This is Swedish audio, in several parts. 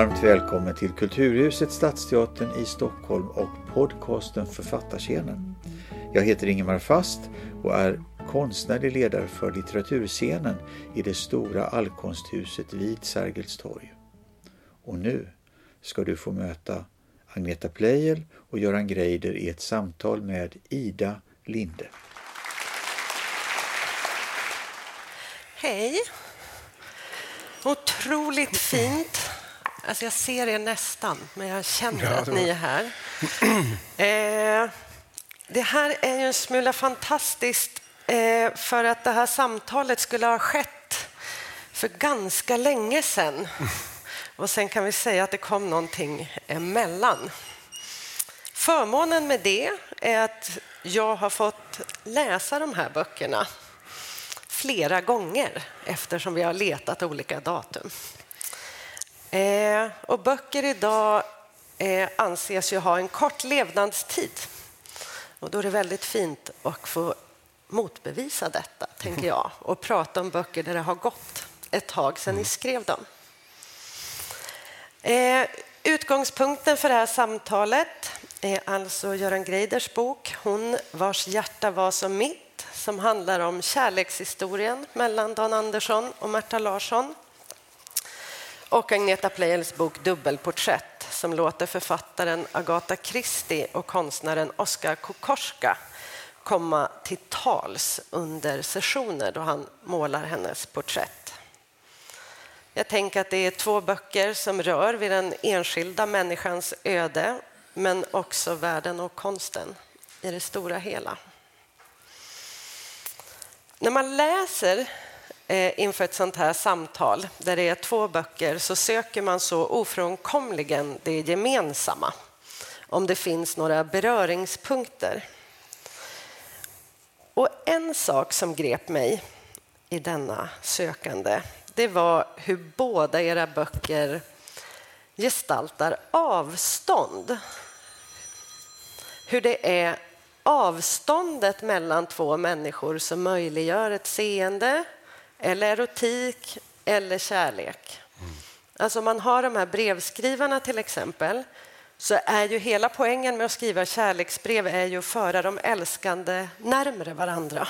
Varmt välkommen till Kulturhuset Stadsteatern i Stockholm och podcasten Författarscenen. Jag heter Ingemar Fast och är konstnärlig ledare för litteraturscenen i det stora allkonsthuset vid Sergels torg. Och nu ska du få möta Agneta Pleijel och Göran Greider i ett samtal med Ida Linde. Hej! Otroligt fint. Alltså jag ser er nästan, men jag känner ja, att ni är här. Eh, det här är ju en smula fantastiskt eh, för att det här samtalet skulle ha skett för ganska länge sedan. Och sen kan vi säga att det kom någonting emellan. Förmånen med det är att jag har fått läsa de här böckerna flera gånger eftersom vi har letat olika datum. Eh, och böcker idag eh, anses ju ha en kort levnadstid. Och då är det väldigt fint att få motbevisa detta, tänker jag och prata om böcker där det har gått ett tag sedan ni skrev dem. Eh, utgångspunkten för det här samtalet är alltså Göran Greiders bok Hon vars hjärta var som mitt som handlar om kärlekshistorien mellan Dan Andersson och Märta Larsson. Och Agneta Pleijels bok Dubbelporträtt som låter författaren Agatha Christie och konstnären Oskar Kokorska komma till tals under sessioner då han målar hennes porträtt. Jag tänker att det är två böcker som rör vid den enskilda människans öde men också världen och konsten i det stora hela. När man läser Eh, inför ett sånt här samtal där det är två böcker så söker man så ofrånkomligen det gemensamma om det finns några beröringspunkter. Och en sak som grep mig i denna sökande det var hur båda era böcker gestaltar avstånd. Hur det är avståndet mellan två människor som möjliggör ett seende eller erotik eller kärlek. Mm. Alltså om man har de här brevskrivarna till exempel så är ju hela poängen med att skriva kärleksbrev är ju att föra de älskande närmre varandra.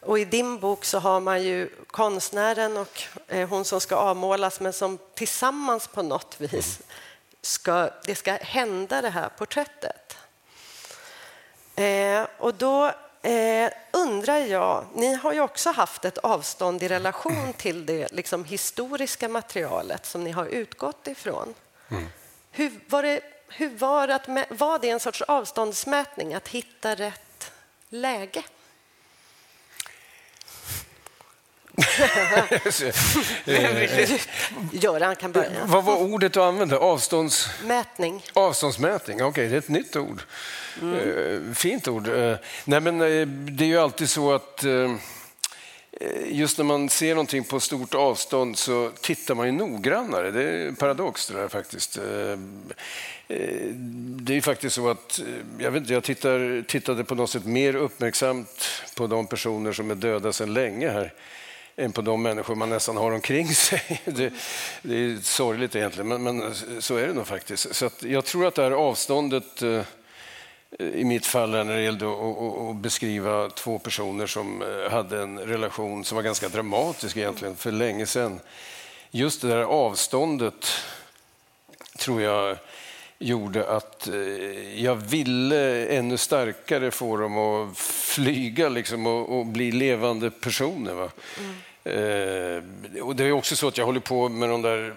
Och i din bok så har man ju konstnären och eh, hon som ska avmålas men som tillsammans på något vis mm. ska, det ska hända det här porträttet. Eh, och då eh, undrar jag, ni har ju också haft ett avstånd i relation till det liksom, historiska materialet som ni har utgått ifrån. Mm. Hur var det, hur var, det att, var det en sorts avståndsmätning att hitta rätt läge? Göran kan börja. Vad var ordet du använde? Avstånds... Mätning. Avståndsmätning, okej, okay, det är ett nytt ord. Mm. Fint ord. Eh, nej, men eh, det är ju alltid så att just när man ser någonting på stort avstånd så tittar man ju noggrannare. Det är paradox det där faktiskt. Det är faktiskt så att jag, vet inte, jag tittar, tittade på något sätt mer uppmärksamt på de personer som är döda sedan länge här än på de människor man nästan har omkring sig. Det, det är sorgligt egentligen, men, men, så är det nog faktiskt. Så jag tror att det här avståndet eh, i mitt fall när det gällde att beskriva två personer som eh, hade en relation som var ganska dramatisk egentligen för länge sedan. Just det där avståndet tror jag gjorde att eh, jag ville ännu starkare få dem att flyga liksom, och, och bli levande personer. Va? Mm. Eh, och det är också så att jag håller på med de där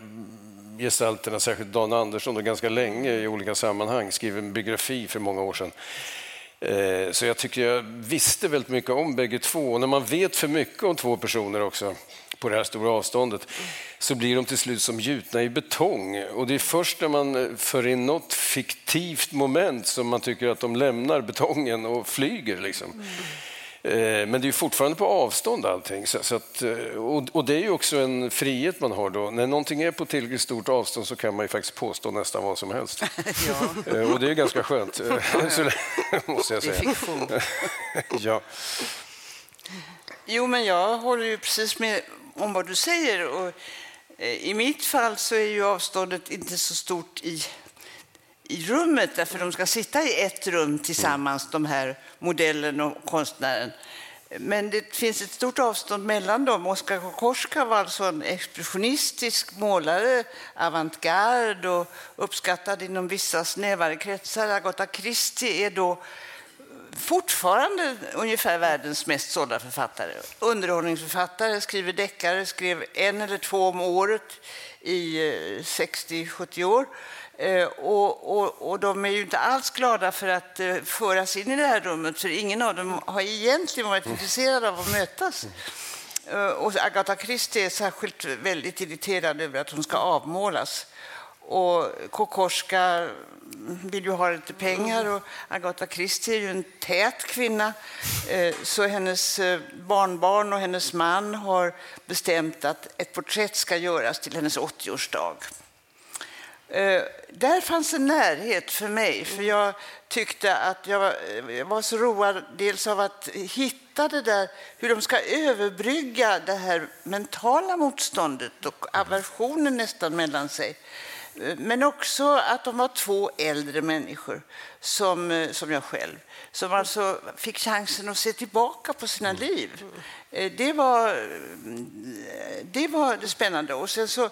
gestalterna, särskilt Dan Andersson, då, ganska länge i olika sammanhang. Skrev en biografi för många år sedan. Eh, så jag tycker jag visste väldigt mycket om bägge två. Och när man vet för mycket om två personer också, på det här stora avståndet, så blir de till slut som gjutna i betong. Och det är först när man för in något fiktivt moment som man tycker att de lämnar betongen och flyger. Liksom. Mm. Eh, men det är fortfarande på avstånd allting. Så, att, eh, och, det är ju också en frihet man har då. När någonting är på tillräckligt stort avstånd så kan man ju faktiskt påstå nästan vad som helst. ja. Eh, och det är ganska skönt, så, måste jag säga. ja. Jo, men jag håller ju precis med om vad du säger. Och eh, I mitt fall så är ju avståndet inte så stort i, i rummet därför de ska sitta i ett rum tillsammans, de här modellen och konstnären. Men det finns ett stort avstånd mellan dem. Oskar Kokoschka var alltså en expressionistisk målare, avantgarde och uppskattad inom vissa snävare kretsar. Agatha Christie är då fortfarande ungefär världens mest sålda författare. Underhållningsförfattare, skriver deckare, skrev en eller två om året i eh, 60-70 år. Eh, och, och, och, de är ju inte alls glada för att eh, föras in i det här rummet, för ingen av dem har egentligen varit intresserad av att mötas. Och Agatha Christie är särskilt väldigt irriterad över att hon ska avmålas. Och Kokoschka vill ju ha lite pengar och Agatha Christie är ju en tät kvinna. Eh, så hennes eh, barnbarn och hennes man har bestämt att ett porträtt ska göras till hennes 80-årsdag. Eh, där fanns en närhet för mig, för jag tyckte att jag var, jag var så road dels av att hitta det där, hur de ska överbrygga det här mentala motståndet och aversionen nästan mellan sig. Eh, men också att de var två äldre människor, som, eh, som jag själv, som alltså fick chansen att se tillbaka på sina liv. Det var det, var det spännande. Och sen så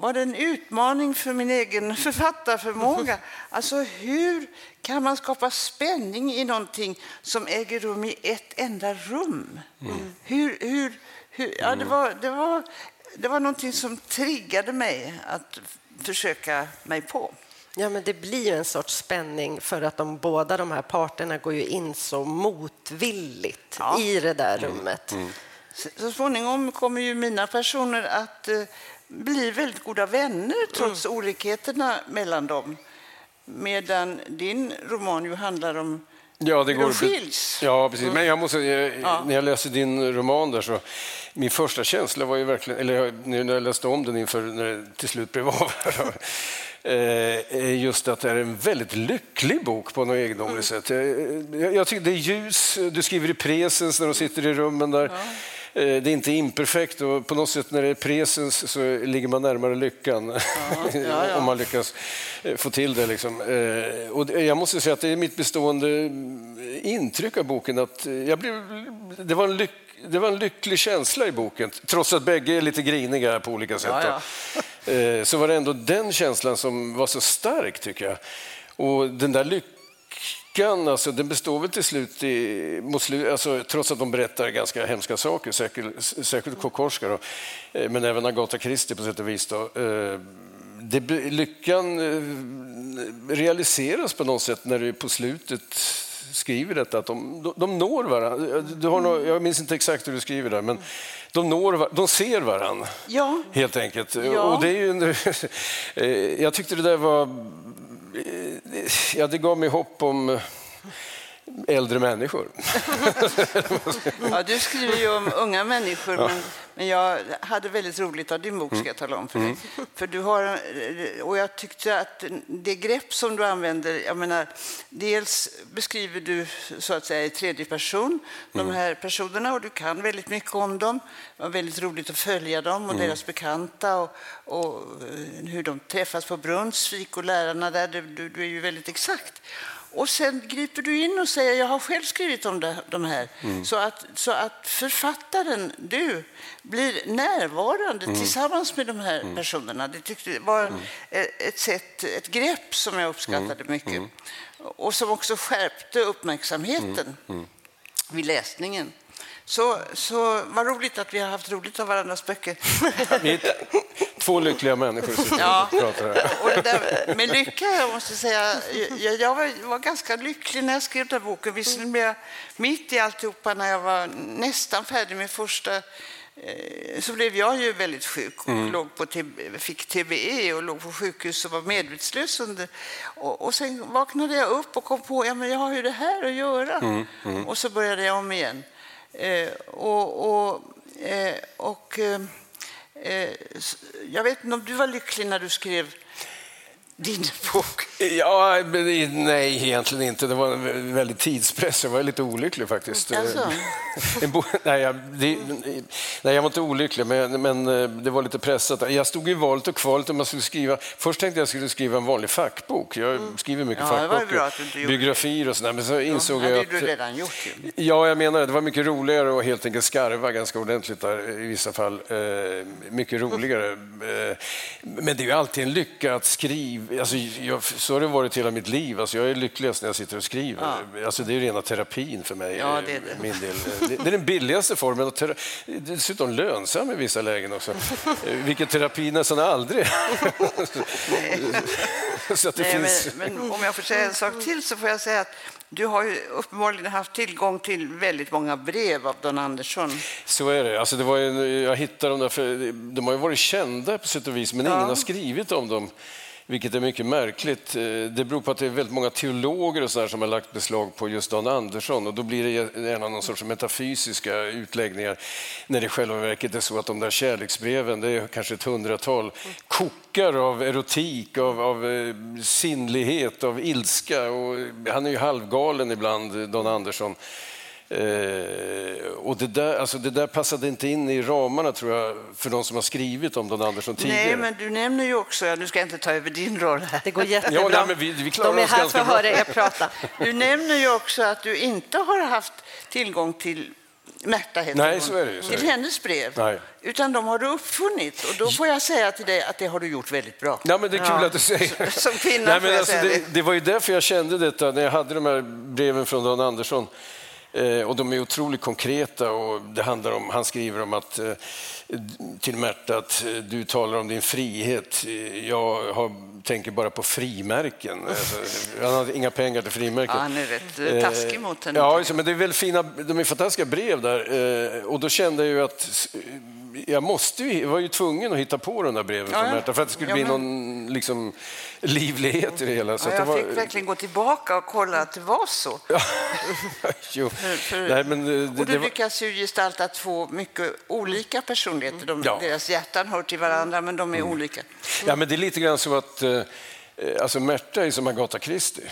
var det en utmaning för min egen författarförmåga. Alltså hur kan man skapa spänning i någonting som äger rum i ett enda rum? Mm. Hur, hur, hur, ja, det, var, det, var, det var någonting som triggade mig att försöka mig på. Ja, men det blir ju en sorts spänning för att de båda de här parterna går ju in så motvilligt ja. i det där rummet. Mm. Mm. Så småningom kommer ju mina personer att eh, blir väldigt goda vänner trots mm. olikheterna mellan dem. Medan din roman ju handlar om Ja, det går de skiljs. Ja, precis. Men jag måste, jag, ja. när jag läste din roman där så, min första känsla var ju verkligen, eller när jag läste om den inför när det till slut blev av, eh, just att det är en väldigt lycklig bok på något egendomligt mm. sätt. Jag, jag, tycker det är ljus, du skriver i presens när de sitter i rummen där. Ja. Eh, det är inte imperfekt och på något sätt när det är presens så ligger man närmare lyckan. Ja, ja, ja. Om man lyckas eh, få till det. Liksom. Eh, och jag måste säga att det är mitt bestående intryck av boken att jag blev, det, var en lyck, det var en lycklig känsla i boken. Trots att bägge är lite griniga på olika sätt. Så var det ändå den känslan som var så stark tycker jag. Och den där lyckan lyckan, alltså, den består väl till slut i, mot slut, alltså, trots att de berättar ganska hemska saker, särskilt, särskilt Kokorska, eh, men även Agatha Christie på sätt och vis. Då. Eh, det, lyckan eh, realiseras på något sätt när du på slutet skriver detta, att de, de når varandra. Du har något, jag minns inte exakt hur du skriver där, men de, når, de ser varandra, ja. helt enkelt. Ja. Och det är ju, jag tyckte det där var ja, det gav mig hopp om eh, äldre människor. ja, du skriver ju om unga människor, ja. men, men, jag hade väldigt roligt av din bok, ska jag tala om för dig. Mm. För du har, och jag tyckte att det grepp som du använder, jag menar, dels beskriver du så att säga i tredje person de mm. här personerna och du kan väldigt mycket om dem. Det var väldigt roligt att följa dem och mm. deras bekanta och, och hur de träffas på Brunnsvik och lärarna där. Du, du är ju väldigt exakt. Och sen griper du in och säger jag har själv skrivit om det, de här. Mm. Så, att, så att författaren, du, blir närvarande mm. tillsammans med de här mm. personerna. Det tyckte var mm. ett, sätt, ett grepp som jag uppskattade mm. mycket. Och som också skärpte uppmärksamheten vid läsningen. Så, så vad roligt att vi har haft roligt av varandras böcker. Två lyckliga människor som ja. pratar här. Och det där med lycka, jag måste säga, jag, jag var, var, ganska lycklig när jag skrev den här boken. Visserligen blev jag mitt i alltihopa när jag var nästan färdig med första eh, så blev jag ju väldigt sjuk och mm. låg på fick TBE och låg på sjukhus och var medvetslös. Under, och, och sen vaknade jag upp och kom på att ja, jag har ju det här att göra. Mm. Mm. Och så började jag om igen. Eh, och, och, eh, och eh, eh jag vet inte om du var lycklig när du skrev din bok? Ja, nej, egentligen inte. Det var en väldigt tidspress. Jag var lite olycklig faktiskt. Alltså. nej, jag, det, nej, jag var inte olycklig, men, men eh, det var lite pressat. Jag stod i valet och kvalet om man skulle skriva. Först tänkte jag skulle skriva en vanlig fackbok. Jag mm. skriver mycket ja, fackböcker, biografier och sådär. Men så insåg ja, jag att... Det du redan gjort ju. Ja, jag menar det. Det var mycket roligare att helt enkelt skarva ganska ordentligt där i vissa fall. Eh, mycket roligare. Eh, men det är ju alltid en lycka att skriva. Alltså, jag, så har det varit hela mitt liv. Alltså, jag är lyckligast när jag sitter och skriver. Ja. Alltså, det är rena terapin för mig. Ja, det, är det. Min del. Det, det är den billigaste formen. Och tera, dessutom lönsam i vissa lägen också. Vilket terapi nästan aldrig så Nej, finns... men, men om jag får säga en sak till så får jag säga att du har ju uppenbarligen haft tillgång till väldigt många brev av Don Andersson. Så är det. Alltså det var ju, jag hittade dem där, för de har ju varit kända på sätt och vis, men ja. ingen har skrivit om dem vilket är mycket märkligt. Eh, det beror på att det är väldigt många teologer och så som har lagt beslag på just Dan Andersson och då blir det gärna någon sorts metafysiska utläggningar när det i själva verket är så att de där kärleksbreven, det är kanske ett hundratal, kokar av erotik, av, av eh, sinnlighet, av ilska och han är ju halvgalen ibland, Dan Andersson. Eh, och det där, alltså det där passade inte in i ramarna tror jag för de som har skrivit om Don Andersson tidigare. Nej, men du nämner ju också, nu ska jag inte ta över din roll här. Det går jättebra. Ja, nej, men vi, vi klarar de är här för att höra er prata. Du nämner ju också att du inte har haft tillgång till Märta heter Nej, hon, så är det, så till hennes brev. Nej. Utan de har du uppfunnit. Och då får jag säga till dig att det har du gjort väldigt bra. Ja, men det är kul ja. att du säger. Som kvinna Nej, men alltså, det, det. det. var ju därför jag kände detta när jag hade de här breven från Don Andersson. Eh, och de är otroligt konkreta och det handlar om, han skriver om att eh, till Märta att eh, du talar om din frihet. Jag har, tänker bara på frimärken. Alltså, han har inga pengar till frimärken. Ja, han är rätt taskig mot henne. Ja, men det är väl fina, de är fantastiska brev där. Och då kände jag ju att jag måste ju, var ju tvungen att hitta på de där breven från Märta för att det skulle ja, bli någon liksom, livlighet i det hela. Så ja, jag var... fick verkligen gå tillbaka och kolla att det var så. jo. För, för... Nej, men det, och du var... lyckas ju gestalta två mycket olika personligheter. De, ja. Deras hjärtan hör till varandra, men de är mm. olika. Mm. Ja, men det är lite grann så att eh, Alltså Märta är som Agatha Christie.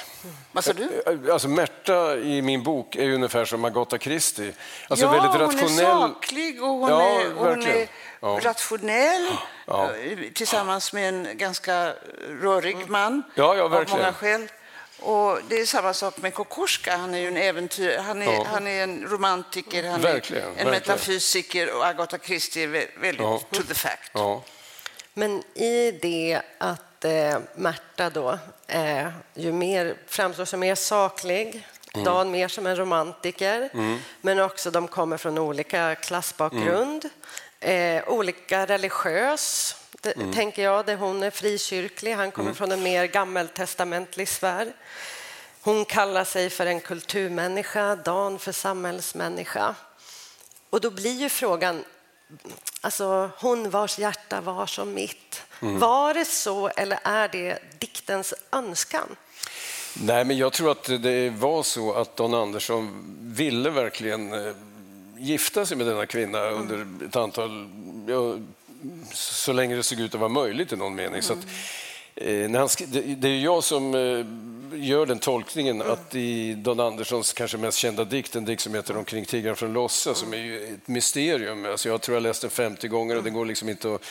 Vad sa du? Eh, alltså Märta i min bok är ungefär som Agatha Christie. Alltså ja, väldigt rationell. hon är saklig och hon ja, är, hon är ja. rationell ja. Eh, tillsammans med en ganska rörig man ja, ja, av många skäl. Och det är samma sak med Kokoschka. Han är ju en äventyr, han är, han är en romantiker, han verkligen, är en verkligen. metafysiker och Agatha Christie är väldigt to the fact. Men i det att eh, Märta då eh, ju mer, framstår som mer saklig, mm. Dan mer som en romantiker, mm. men också de kommer från olika klassbakgrund, mm. eh, olika religiös, mm. tänker jag, där hon är frikyrklig, han kommer mm. från en mer gammeltestamentlig sfär. Hon kallar sig för en kulturmänniska, Dan för samhällsmänniska. Och då blir ju frågan, alltså hon vars hjärta var som mitt. Mm. Var det så eller är det diktens önskan? Nej, men jag tror att det var så att Don Andersson ville verkligen eh, gifta sig med denna kvinna mm. under ett antal, så länge det såg ut att vara möjligt i någon mening. Mm. Så att, eh, när han, det, är jag som eh, gör den tolkningen mm. att i Don Anderssons kanske mest kända dikt, en dikt som heter Omkring tiggaren från Lossa, som är ju ett mysterium. Alltså jag tror jag läst den 50 gånger och det går liksom inte att...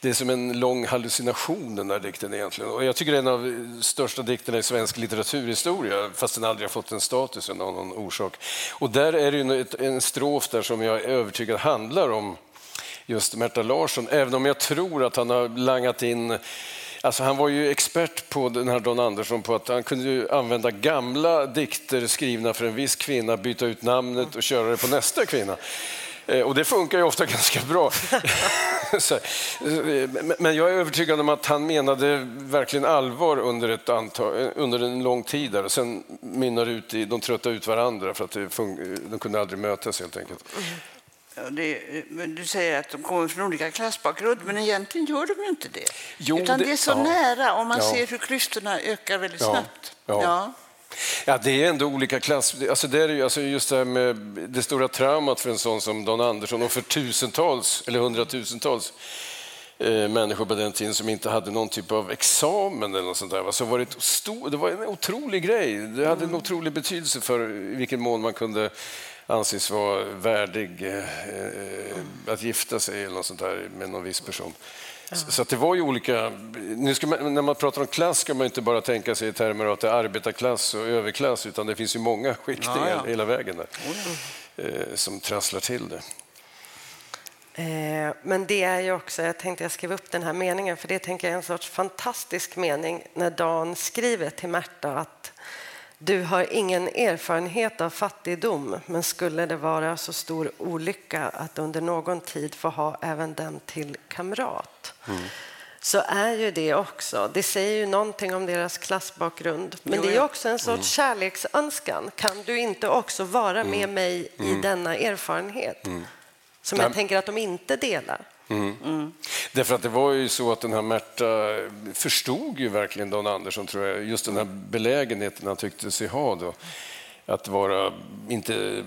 Det är som en lång hallucination den där dikten egentligen. Och jag tycker det är en av de största dikterna i svensk litteraturhistoria, fast den aldrig har fått den statusen av någon orsak. Och där är det ju en strof där som jag är övertygad handlar om just Märta Larsson, även om jag tror att han har langat in Alltså han var ju expert på den här Don Andersson på att han kunde använda gamla dikter skrivna för en viss kvinna, byta ut namnet och köra det på nästa kvinna. Eh, och det funkar ju ofta ganska bra. Eh, men jag är övertygad om att han menade verkligen allvar under, ett antal, eh, under en lång tid där och sen mynnar ut i, de trötta ut varandra för att de kunde aldrig mötas helt enkelt. Mm. Mm. Det, du säger att de kommer från olika klassbakgrund, men egentligen gör de ju inte det. Jo, Utan det, det är så ja. nära, om man ja. ser hur klyftorna ökar väldigt ja. snabbt. Ja. Ja, det är ändå olika klass. Alltså det är ju, alltså just det här med det stora traumat för en sån som Don Andersson och för tusentals eller hundratusentals eh, människor på den tiden som inte hade någon typ av examen eller något sånt där. Så var det, stor, det var en otrolig grej. Det hade en otrolig betydelse för i vilken mån man kunde anses vara värdig eh, att gifta sig eller något sånt där med någon viss person. Så, så det var ju olika... Nu man, när man pratar om klass ska man inte bara tänka sig i termer av att det är arbetarklass och överklass utan det finns ju många skiktningar ja, ja. hela vägen där eh, som trasslar till det. Eh, men det är ju också, jag tänkte jag skrev upp den här meningen för det tänker jag är en sorts fantastisk mening när Dan skriver till Märta att du har ingen erfarenhet av fattigdom men skulle det vara så stor olycka att under någon tid få ha även den till kamrat mm. så är ju det också, det säger ju någonting om deras klassbakgrund men det är också en sorts mm. kärleksönskan. Kan du inte också vara mm. med mig i mm. denna erfarenhet? Mm. Som jag tänker att de inte delar. Mm. Mm. Därför att det var ju så att den här Märta förstod ju verkligen Dan Andersson, tror jag, just den här belägenheten han tyckte sig ha då. Att vara, inte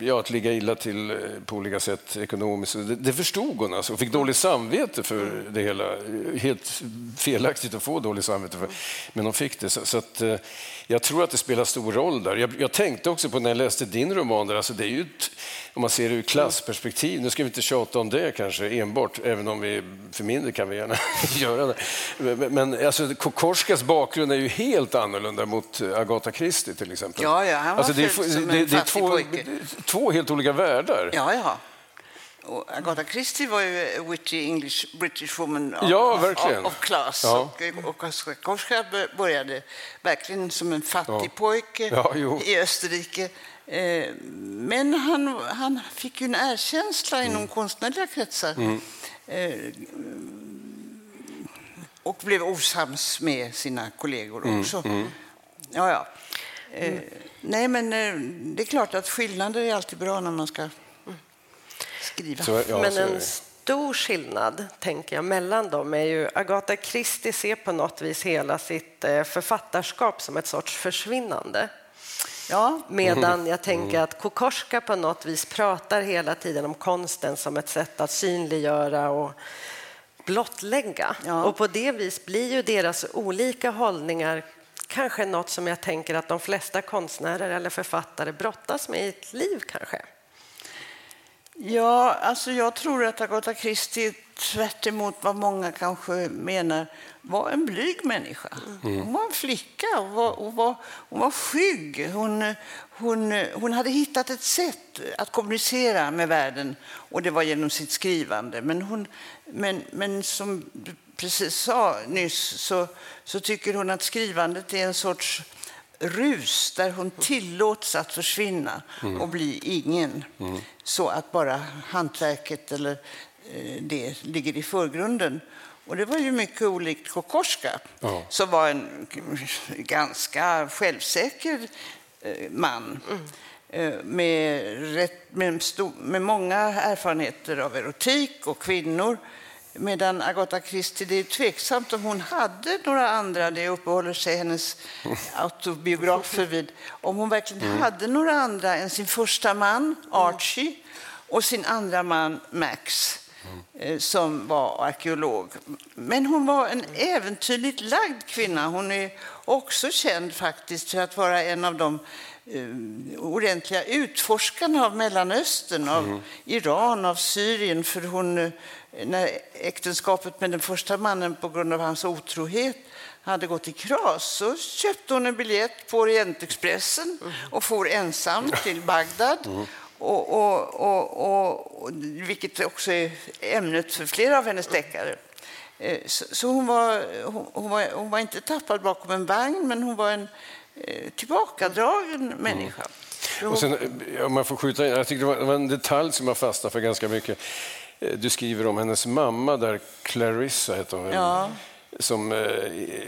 ja, att ligga illa till eh, på olika sätt ekonomiskt. Det, det förstod hon alltså. och fick dåligt samvete för det hela. Helt felaktigt att få dåligt samvete för, men hon fick det. Så, så att, eh, jag tror att det spelar stor roll där. Jag, jag, tänkte också på när jag läste din roman, där, alltså det är ju ett, om man ser det ur klassperspektiv, nu ska vi inte tjata om det kanske enbart, även om vi för mindre kan vi gärna göra det. Men, men alltså, Kokorskas bakgrund är ju helt annorlunda mot Agatha Christie till exempel. Ja, ja han var alltså, det, är, det, det, det är två, två helt olika världar. Ja, ja. Och Agatha Christie var ju witty English British woman of, ja, verkligen. of, of class. Ja. Och, och Koska började verkligen som en fattig ja. pojke ja, i Österrike. Eh, men han, han fick ju en erkänsla mm. inom konstnärliga kretsar. Mm. Eh, och blev osams med sina kollegor mm. också. Mm. Ja, ja. Eh, nej, men det är klart att skillnader är alltid bra när man ska skriva. Så, ja, Men en stor skillnad tänker jag, mellan dem är ju Agatha Christie ser på något vis hela sitt eh, författarskap som ett sorts försvinnande. Ja. Medan jag tänker mm. att Kokorska på något vis pratar hela tiden om konsten som ett sätt att synliggöra och blottlägga. Ja. Och på det vis blir ju deras olika hållningar kanske något som jag tänker att de flesta konstnärer eller författare brottas med i ett liv kanske. Ja, alltså jag tror att Agatha Christie, tvärt vad många kanske menar, var en blyg människa. Mm. Hon var en flicka, hon var, hon var, hon var skygg. Hon, hon, hon hade hittat ett sätt att kommunicera med världen och det var genom sitt skrivande. Men, hon, men, men som du precis sa nyss så, så tycker hon att skrivandet är en sorts rus där hon tillåts att försvinna mm. och bli ingen. Mm. Så att bara hantverket eller eh, det ligger i förgrunden. Och det var ju mycket olikt Kokorska ja. som var en ganska självsäker eh, man. Mm. Eh, med, rätt, med, stor, med många erfarenheter av erotik och kvinnor Medan Agatha Christie, det är tveksamt om hon hade några andra, det uppehåller sig hennes autobiografer vid, om hon verkligen mm. hade några andra än sin första man, Archie, och sin andra man, Max, mm. som var arkeolog. Men hon var en äventyrligt lagd kvinna. Hon är också känd faktiskt för att vara en av de ordentliga utforskarna av Mellanöstern, av mm. Iran, av Syrien, för hon när äktenskapet med den första mannen på grund av hans otrohet hade gått i kras så köpte hon en biljett på Orientexpressen och for ensam till Bagdad. Mm. Och, och, och, och, vilket också är ämnet för flera av hennes deckare. Eh, så, hon, var, hon, var, hon var inte tappad bakom en vagn, men hon var en eh, tillbakadragen människa. Mm. Och sen, eh, om man får skjuta in, jag tycker det var en detalj som jag fastnade för ganska mycket. Du skriver om hennes mamma, där Clarissa heter hon. Ja. Som eh,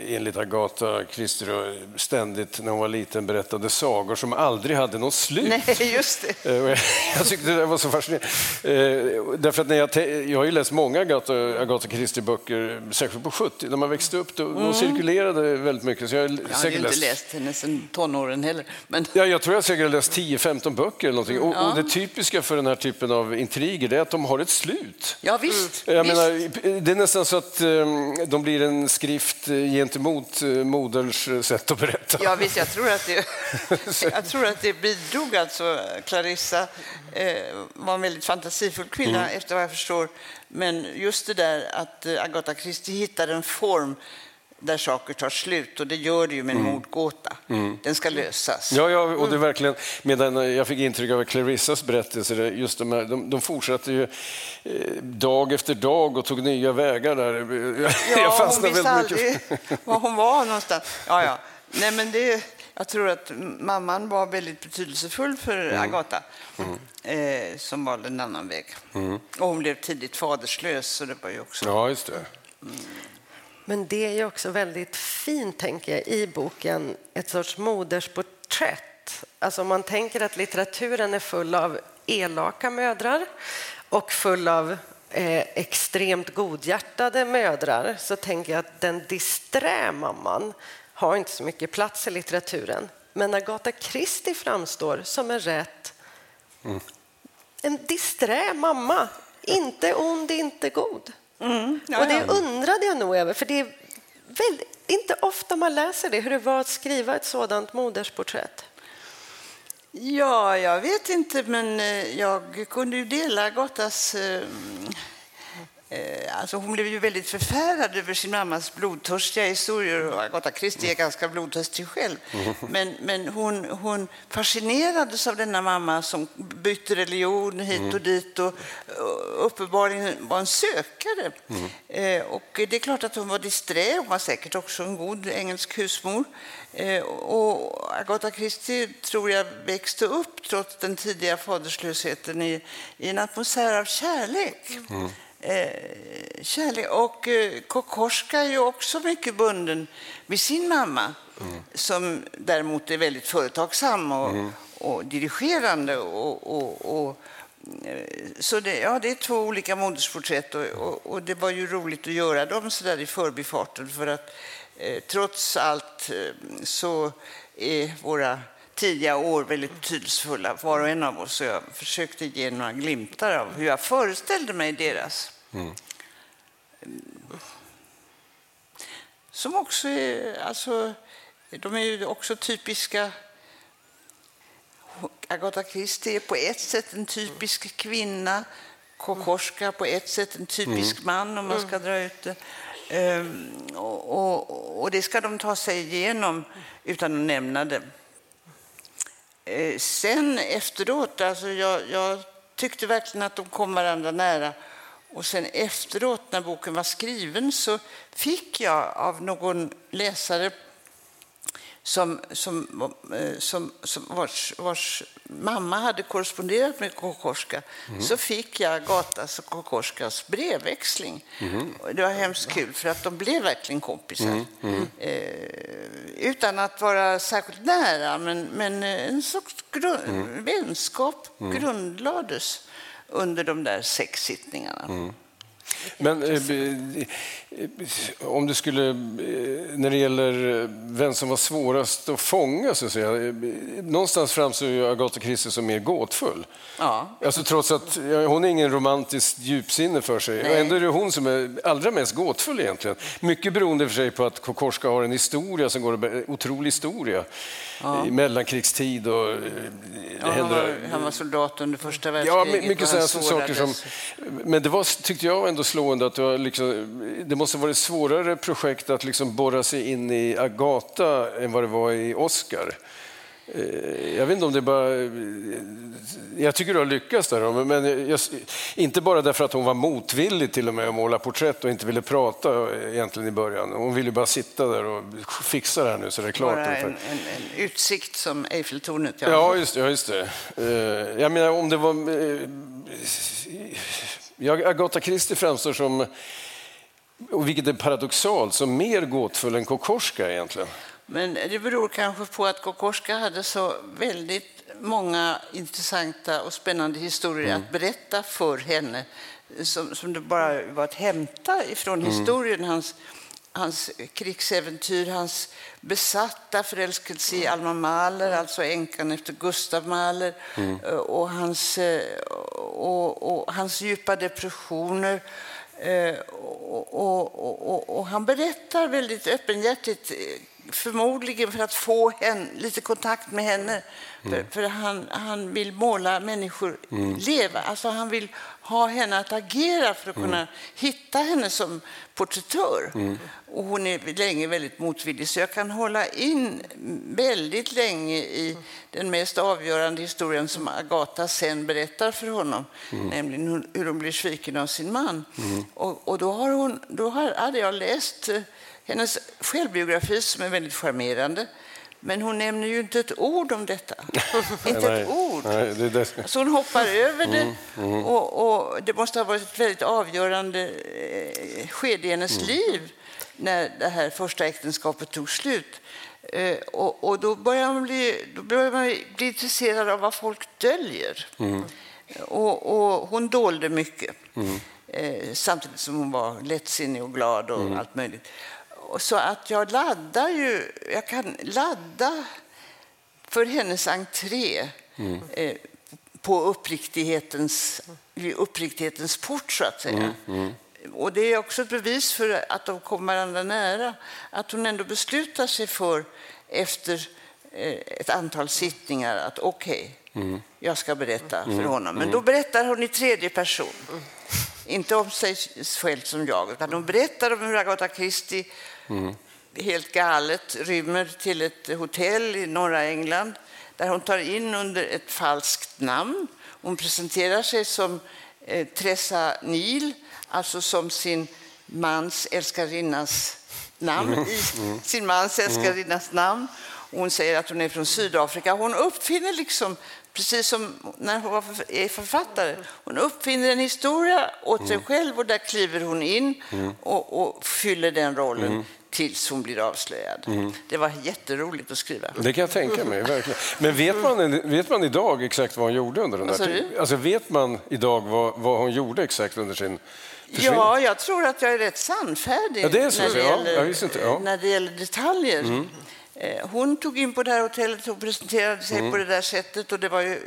enligt Agatha Christie ständigt när hon var liten berättade sagor som aldrig hade något slut. Nej, just det. Eh, jag tyckte det var så fascinerande. Eh, därför att när jag, jag har ju läst många Agatha, Agatha Christie-böcker, särskilt på 70 när man växte upp. Då, mm. De cirkulerade väldigt mycket. Så jag, jag har ju inte läst henne sedan tonåren heller. Men... Ja, jag tror jag säkert har läst 10-15 böcker eller någonting. Och, ja. och, det typiska för den här typen av intriger är att de har ett slut. Ja, visst. Jag visst. Menar, det är nästan så att um, de blir en skrift gentemot uh, moderns sätt att berätta. Ja, visst. Jag tror att det, jag tror att det bidrog. Alltså, Clarissa eh, var en väldigt fantasifull kvinna, mm. efter vad jag förstår. Men just det där att eh, Agatha Christie hittade en form där saker tar slut och det gör det ju med en mm. mordgåta. Mm. Den ska lösas. Ja, ja och det är verkligen, medan jag fick intryck av Clarissas berättelse, just de, här, de, de fortsatte ju eh, dag efter dag och tog nya vägar där. Ja, jag hon visste aldrig var hon var någonstans. Ja, ja. Nej, men det, jag tror att mamman var väldigt betydelsefull för mm. Agatha, mm. Eh, som valde en annan väg. Mm. Och hon blev tidigt faderslös, så det var ju också... Ja, just det. Mm. Men det är också väldigt fint, tänker jag, i boken, ett sorts modersporträtt. Alltså om man tänker att litteraturen är full av elaka mödrar och full av eh, extremt godhjärtade mödrar så tänker jag att den disträ mamman har inte så mycket plats i litteraturen. Men Agatha Christie framstår som en rätt mm. en disträ mamma. Inte ond, inte god. Mm, ja, och det undrade jag nog över, för det är väldigt, inte ofta man läser det, hur det var att skriva ett sådant modersporträtt. Ja, jag vet inte, men eh, jag kunde ju dela eh, Eh, alltså hon blev ju väldigt förfärad över sin mammas blodtörstiga historier och Agatha Christie är ganska blodtörstig själv. Men, men hon, hon fascinerades av denna mamma som bytte religion hit och dit och, uppenbarligen var en sökare. Mm. och det är klart att hon var disträ, hon var säkert också en god engelsk husmor. Eh, och Agatha Christie tror jag växte upp trots den tidiga faderslösheten i, i en atmosfär av kärlek. Mm kärlek. Och eh, Kokorska är ju också mycket bunden vid sin mamma mm. som däremot är väldigt företagsam och, mm. och dirigerande. Och, och, och eh, så det, ja, det är två olika modersporträtt och, det var ju roligt att göra dem så där i förbifarten för att eh, trots allt eh, så är våra tidiga år väldigt betydelsefulla, var och en av oss. Och jag försökte ge några glimtar av hur jag föreställde mig deras. Mm. Som också är, alltså, de är ju också typiska Agatha Christie är på ett sätt en typisk kvinna. Kokorska på ett sätt en typisk mm. man om man ska dra ut det. Um, och, och, och, det ska de ta sig igenom utan att nämna det. Eh, sen efteråt, alltså jag, jag, tyckte verkligen att de kom varandra nära. Och sen efteråt, när boken var skriven, så fick jag av någon läsare som, som, eh, som, som vars, vars, mamma hade korresponderat med Kokorska mm. så fick jag Gatas och Kokorskas brevväxling. Mm. Det var hemskt kul, för att de blev verkligen kompisar. Mm. Eh, utan att vara särskilt nära, men, men en sorts grund, mm. vänskap mm. grundlades under de där sex sittningarna. Mm. Men eh, om du skulle, eh, när det gäller vem som var svårast att fånga, så att säga, eh, någonstans framstår ju Agatha Christie som mer gåtfull. Ja. Alltså, trots att hon är ingen romantiskt djupsinne för sig. Nej. Ändå är det hon som är allra mest gåtfull egentligen. Mycket beroende för sig på att Kokorska har en historia som går en otrolig historia ja. i mellankrigstid. Och, ja, han, var, han var soldat under första världskriget. Ja, mycket sådana saker som... Men det var, tyckte jag, ändå slående att det, var liksom, det måste vara ett svårare projekt att liksom borra sig in i Agata än vad det var i Oscar. Eh, jag vet inte om det bara... Eh, jag tycker du har lyckats där, men jag, inte bara därför att hon var motvillig till och med att måla porträtt och inte ville prata egentligen i början. Hon ville bara sitta där och fixa det här nu så det är klart. Bara en, en, en utsikt som Eiffeltornet. Ja, ja just, ja, just det. Eh, jag menar om det var... Ja, Agatha Christie framstår som och vilket är paradoxalt, så mer gåtfull än Kokorska egentligen. Men det beror kanske på att Kokorska hade så väldigt många intressanta och spännande historier mm. att berätta för henne som, som det bara var att hämta ifrån mm. historien. Hans, hans krigsäventyr, hans besatta förälskelse i Alma Mahler, alltså änkan efter Gustav Mahler, mm. och, hans, och, och, hans djupa depressioner. Och, och, och, han berättar väldigt öppenhjärtigt, förmodligen för att få henne, lite kontakt med henne. Mm. För, för, han, han vill måla människor mm. leva. Alltså han vill ha henne att agera för att kunna mm. hitta henne som porträttör. Mm. Och hon är länge väldigt motvillig, så jag kan hålla in väldigt länge i den mest avgörande historien som Agatha sen berättar för honom, mm. nämligen hur hon blir sviken av sin man. Mm. Och, och, då, har hon, då hade jag läst eh, hennes självbiografi som är väldigt charmerande. Men hon nämner ju inte ett ord om detta. inte ett ord. Nej, det det. Så hon hoppar över det. Mm, mm. Och, och, det måste ha varit ett väldigt avgörande eh, skede i hennes mm. liv när det här första äktenskapet tog slut. Eh, och, och, då börjar man bli, då börjar man bli intresserad av vad folk döljer. Mm. Och, och, hon dolde mycket. Mm. Eh, samtidigt som hon var lättsinnig och glad och mm. allt möjligt så att jag laddar ju, jag kan ladda för hennes entré mm. eh, på uppriktighetens, uppriktighetens port, så att säga. Mm, mm. Och det är också ett bevis för att de kommer varandra nära, att hon ändå beslutar sig för efter eh, ett antal sittningar att okej, okay, mm. jag ska berätta för mm. honom. Men mm. då berättar hon i tredje person. Inte om sig själv som jag, utan hon berättar om hur Agatha Christie mm. helt galet rymmer till ett hotell i norra England där hon tar in under ett falskt namn. Hon presenterar sig som eh, Tressa Neil, alltså som sin mans älskarinnas namn, mm. mm. sin mans älskarinnas namn. Hon säger att hon är från Sydafrika. Hon uppfinner liksom Precis som när hon är författare. Hon uppfinner en historia åt sig mm. själv och där kliver hon in mm. och, och, fyller den rollen mm. tills hon blir avslöjad. Mm. Det var jätteroligt att skriva. Det kan jag tänka mig. verkligen. Men vet man, vet man idag exakt vad hon gjorde under den här tiden? Alltså, vet man idag vad, vad hon gjorde exakt under sin Ja, jag tror att jag är rätt sannfärdig ja, det är så, när, det gäller, ja, ja. när det gäller detaljer. Mm. Eh, hon tog in på det här hotellet och presenterade sig mm. på det där sättet och det var ju,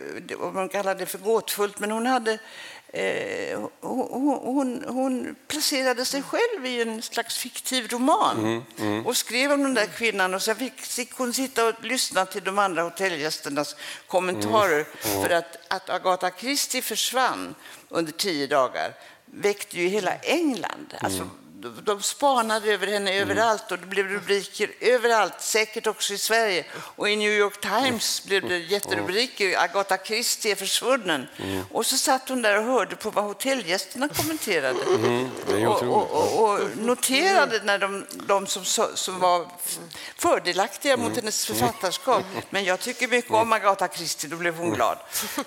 man kallade det för gåtfullt, men hon hade eh, hon, hon, hon, placerade sig själv i en slags fiktiv roman mm, mm. och skrev om den där kvinnan och sen fick, fick hon sitta och lyssna till de andra hotellgästernas kommentarer mm, för att, att Agatha Christie försvann under tio dagar väckte ju hela England. Alltså, mm de spanade över henne mm. överallt och det blev rubriker överallt, säkert också i Sverige. Och i New York Times blev det mm. jätterubriker, Agatha Christie är försvunnen. Mm. Och så satt hon där och hörde på vad hotellgästerna kommenterade. Mm. Och, och, och, och, noterade när de, de som, som var fördelaktiga mot mm. hennes författarskap. Men jag tycker mycket om Agatha Christie, då blev hon glad.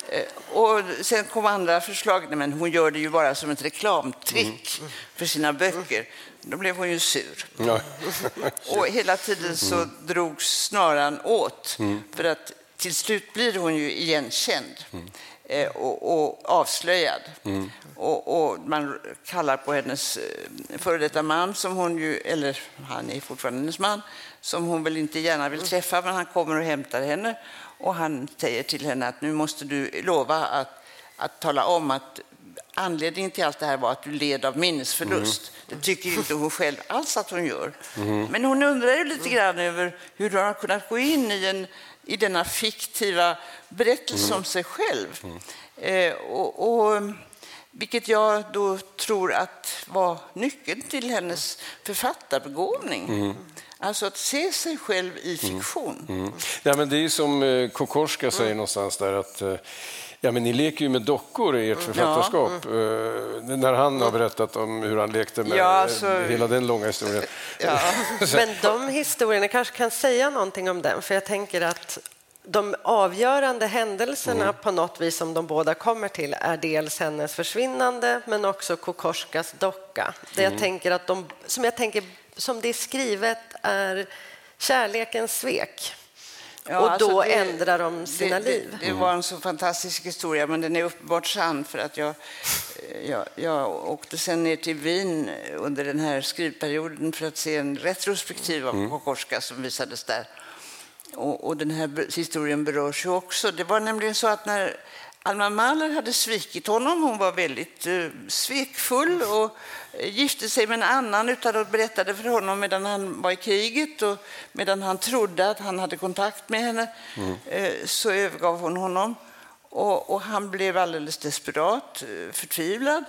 Eh, och sen kom andra förslag, men hon gör det ju bara som ett reklamtrick för sina böcker. Då blev hon ju sur. Ja. och hela tiden så mm. drogs snaran åt. Mm. För att till slut blir hon ju igenkänd mm. eh, och, och, avslöjad. Mm. Och, och, man kallar på hennes eh, före detta man, som hon ju, eller han är fortfarande hennes man, som hon väl inte gärna vill träffa, men han kommer och hämtar henne. Och han säger till henne att nu måste du lova att, att tala om att anledningen till allt det här var att du led av minnesförlust. Mm. Det tycker inte hon själv alls att hon gör. Mm. Men hon undrar ju lite grann över hur hon har kunnat gå in i, en, i denna fiktiva berättelse mm. om sig själv. Mm. Eh, och, och, vilket jag då tror att var nyckeln till hennes författarbegåvning. Mm. Alltså att se sig själv i mm. fiktion. Ja, men det är som eh, Kokorska säger någonstans där att eh, Ja, men ni leker ju med dockor i ert författarskap. Ja. Mm. När han har berättat om hur han lekte med ja, alltså, hela den långa historien. Ja. men de historierna kanske kan säga någonting om den, för jag tänker att de avgörande händelserna mm. på något vis som de båda kommer till är dels hennes försvinnande men också Kokorskas docka. Det jag mm. tänker att de, som jag tänker som det är skrivet är kärlekens svek. Ja, och då alltså det, ändrar de sina det, liv. Det, det, var en så fantastisk historia, men den är uppenbart sann för att jag, jag, jag åkte sen ner till Wien under den här skrivperioden för att se en retrospektiv av mm. Kokorska som visades där. Och, och, den här historien berörs ju också. Det var nämligen så att när Alma Mahler hade svikit honom, hon var väldigt uh, svekfull och gifte sig med en annan utan att berätta det för honom medan han var i kriget och medan han trodde att han hade kontakt med henne mm. uh, så övergav hon honom. Och, och, han blev alldeles desperat, uh, förtvivlad.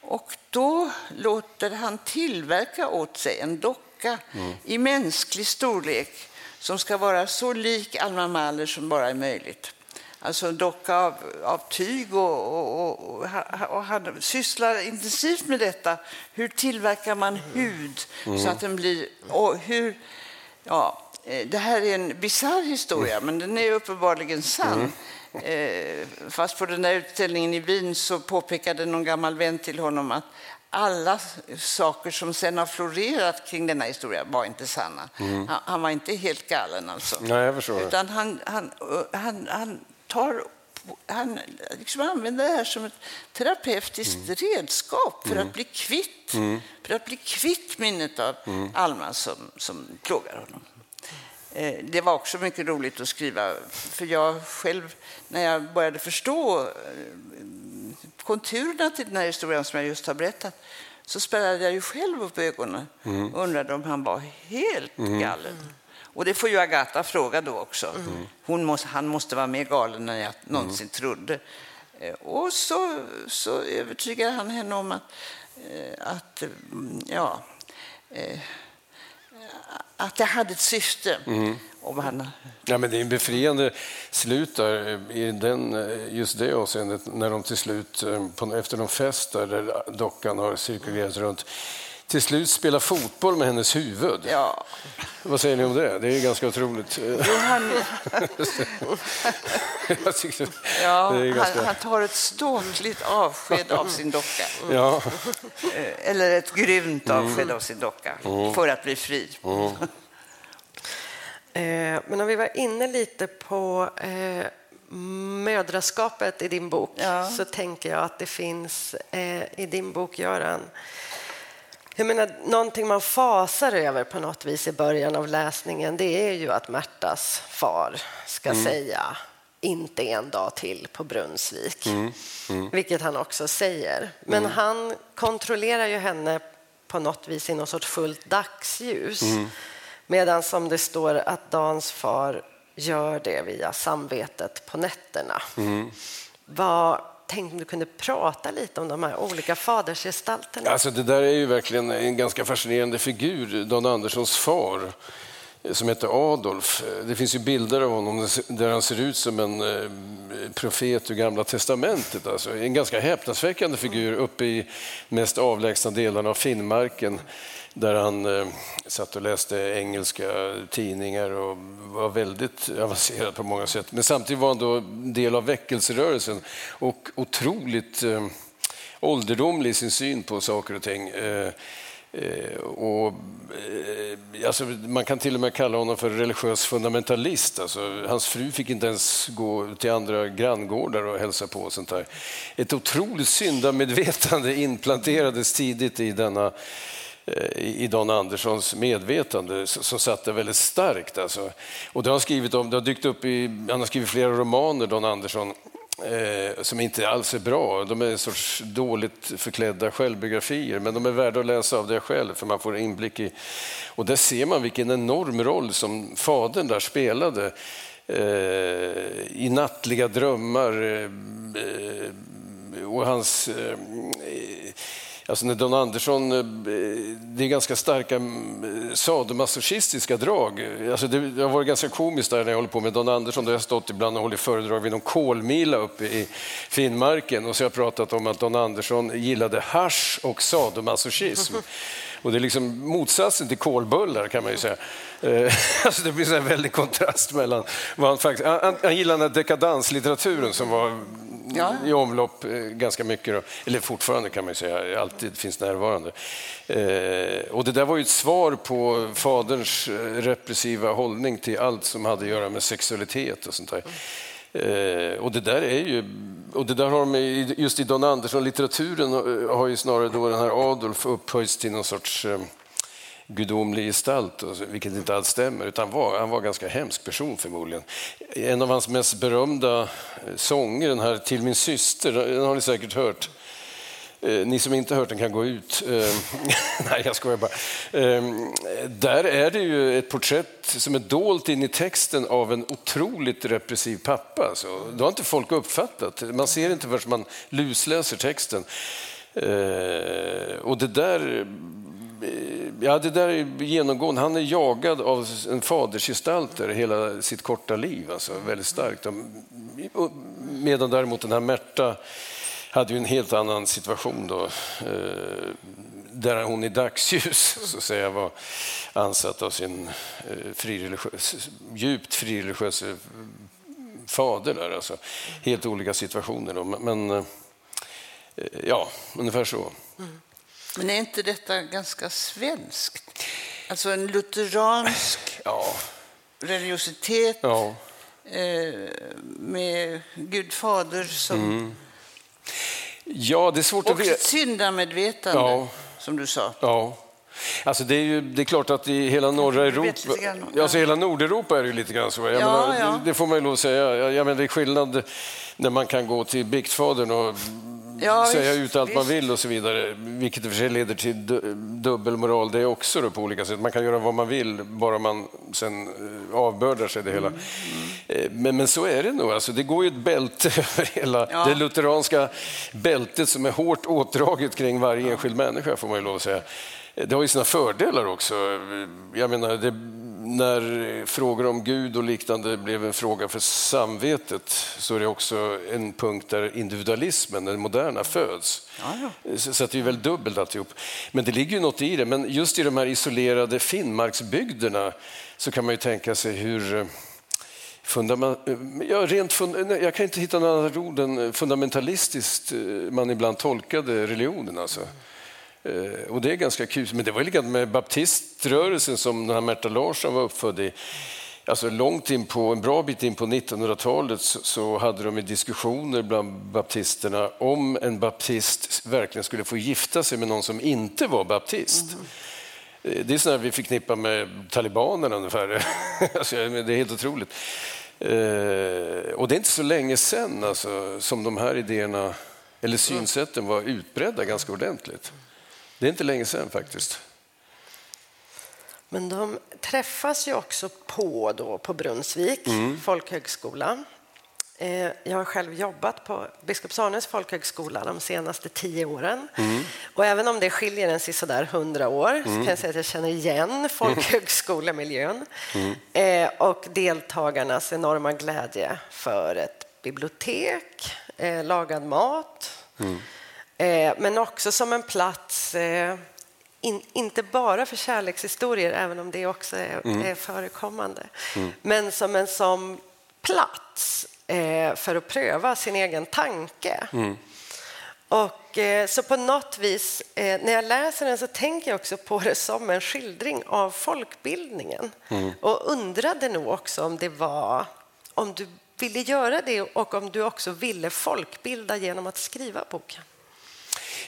Och då låter han tillverka åt sig en docka mm. i mänsklig storlek som ska vara så lik Alma Mahler som bara är möjligt. Alltså en docka av, av tyg och, och, och, och, han sysslar intensivt med detta. Hur tillverkar man hud mm. så att den blir... Och hur, ja, eh, det här är en bisarr historia, mm. men den är uppenbarligen sann. Mm. Eh, fast på den där utställningen i Wien så påpekade någon gammal vän till honom att alla saker som sen har florerat kring denna historia var inte sanna. Mm. Han, han, var inte helt galen alltså. Nej, jag förstår Utan han, han, han, han tar han liksom använder det här som ett terapeutiskt mm. redskap för mm. att bli kvitt, mm. för att bli kvitt minnet av mm. Alma som, som plågar honom. Eh, det var också mycket roligt att skriva, för jag själv, när jag började förstå eh, konturerna till den här historien som jag just har berättat, så spärrade jag ju själv upp ögonen mm. och undrade om han var helt mm. Och det får ju Agatha fråga då också. Mm. Hon måste, han måste vara mer galen än jag någonsin mm. trodde. Eh, och så, så övertygar han henne om att, eh, att, mm, ja, eh, att det hade ett syfte. Mm. Om han... ja, men det är en befriande slut där, i den, just det avseendet när de till slut, efter någon fest där dockan har cirkulerat runt, till slut spela fotboll med hennes huvud. Ja. Vad säger ni om det? Det är ganska otroligt. han... ja, ganska... Han, han, tar ett ståtligt avsked av sin docka. Ja. Eh, eller ett grymt mm. avsked av sin docka mm. för att bli fri. Mm. Eh, men om vi var inne lite på eh, mödraskapet i din bok ja. så tänker jag att det finns i din bok, Göran, jag menar, någonting man fasar över på något vis i början av läsningen det är ju att Märtas far ska mm. säga inte en dag till på Brunnsvik, mm. Mm. vilket han också säger. Men mm. han kontrollerar ju henne på något vis i någon sorts fullt dagsljus. Mm. Medan som det står att Dans far gör det via samvetet på nätterna. Mm. Vad Tänk om du kunde prata lite om de här olika fadersgestalterna. Alltså det där är ju verkligen en ganska fascinerande figur, Don Anderssons far eh, som heter Adolf. Eh, det finns ju bilder av honom där han ser ut som en eh, profet ur Gamla testamentet. Alltså en ganska häpnadsväckande figur uppe i mest avlägsna delarna av Finnmarken där han eh, satt och läste engelska tidningar och var väldigt avancerad på många sätt. Men samtidigt var han då del av väckelserörelsen och otroligt eh, ålderdomlig i sin syn på saker och ting. Eh, eh och, eh, alltså, man kan till och med kalla honom för religiös fundamentalist. Alltså, hans fru fick inte ens gå till andra granngårdar och hälsa på. Och sånt där. Ett otroligt syndamedvetande implanterades tidigt i denna Eh, i Don Anderssons medvetande som satt väldigt starkt. Alltså. Och det har skrivit om, det har dykt upp i, han har skrivit flera romaner, Don Andersson, eh, som inte alls är bra. De är en sorts dåligt förklädda självbiografier, men de är värda att läsa av det själv, för man får inblick i... Och där ser man vilken enorm roll som fadern där spelade eh, i nattliga drömmar eh, eh och hans eh, Alltså när Don Andersson, eh, det är ganska starka mm, sadomasochistiska drag. Alltså det, det har varit ganska komiskt där när jag håller på med Don Andersson. Där jag stått ibland och hållit föredrag vid någon kolmila uppe i Finnmarken och så har jag pratat om att Don Andersson gillade hash och sadomasochism. Och det är liksom motsatsen till kolbullar kan man ju säga. Eh, alltså det blir en väldig kontrast mellan vad han faktiskt... Han, han gillade den dekadanslitteraturen som var ja. i omlopp eh, ganska mycket. Då. Eller fortfarande kan man säga, alltid finns närvarande. Eh, och det där var ju ett svar på faderns repressiva hållning till allt som hade att göra med sexualitet och sånt där. Eh, och det där är ju, och det där har de, just i Don Andersson-litteraturen eh, har ju snarare då den här Adolf upphöjts till någon sorts eh, gudomlig gestalt, vilket inte alls stämmer. Utan var, han var en ganska hemsk person förmodligen. En av hans mest berömda eh, sånger, den här Till min syster, den har ni säkert hört. Eh, ni som inte hört den kan gå ut. Eh, nej, jag skojar bara. Eh, där är det ju ett porträtt som är dolt in i texten av en otroligt repressiv pappa. Alltså, det har inte folk uppfattat. Man ser inte förrän man lusläser texten. Eh, och det där eh, Ja, det där är genomgående. Han är jagad av en fadersgestalter hela sitt korta liv, alltså väldigt starkt. Medan däremot den här Märta hade ju en helt annan situation då, eh, där hon i dagsljus så att säga, var ansatt av sin eh, frireligiös, djupt frireligiös fader. Där, alltså. Helt olika situationer. Då. Men eh, ja, ungefär så. Mm. Men är inte detta ganska svenskt? Alltså en lutheransk ja. religiositet ja. med Gud fader som mm Ja, det är svårt och att veta. Och syndamedvetande, ja. som du sa. Ja. Alltså det, är ju, det är klart att i hela norra Europa, alltså hela Nordeuropa är det lite grann så. Jag ja, menar, ja. Det, det, får man ju lov att säga. Jag, jag menar, det är skillnad när man kan gå till biktfadern och ja, säga visst, ut allt visst. man vill och så vidare. Vilket i och för sig leder till dubbelmoral det också då, på olika sätt. Man kan göra vad man vill bara man sen eh, avbördar sig det hela. Mm. Mm. Men, men så är det nog. Alltså, det går ju ett bälte över hela ja. det lutheranska bältet som är hårt åtdraget kring varje enskild människa får man ju lov att säga. Det har ju sina fördelar också. Jag menar, det när frågor om Gud och liknande blev en fråga för samvetet så är det också en punkt där individualismen, den moderna, föds. Ja, ja. Så det är väl dubbelt alltihop. Men det ligger ju något i det. Men just i de här isolerade Finnmarksbygderna så kan man ju tänka sig hur eh, Fundament, ja, rent fund, jag kan inte hitta några annat ord än fundamentalistiskt eh, man ibland tolkade religionen. Alltså. Eh, och det är ganska kul. Men det var likadant med baptiströrelsen som den här Märta Larsson var uppfödd i. Alltså långt in på, en bra bit in på 1900-talet så, så hade de diskussioner bland baptisterna om en baptist verkligen skulle få gifta sig med någon som inte var baptist. Mm. Det är sådär vi förknippar med talibanerna ungefär. alltså, det är helt otroligt. Eh, och det är inte så länge sedan alltså, som de här idéerna eller synsätten var utbredda ganska ordentligt. Det är inte länge sedan faktiskt. Men de träffas ju också på, då, på Brunnsvik mm. folkhögskola. Eh, jag har själv jobbat på Biskops folkhögskola de senaste tio åren. Mm. Och även om det skiljer en sådär hundra år mm. så kan jag säga att jag känner igen folkhögskolemiljön mm. Eh, och deltagarnas enorma glädje för ett bibliotek, eh, lagad mat mm. Men också som en plats, eh, in, inte bara för kärlekshistorier, även om det också är, mm. är förekommande, mm. men som en som plats eh, för att pröva sin egen tanke. Mm. Och, så på något vis, när jag läser den så tänker jag också på det som en skildring av folkbildningen. Mm. Och undrade nog också om det var, om du ville göra det och om du också ville folkbilda genom att skriva boken.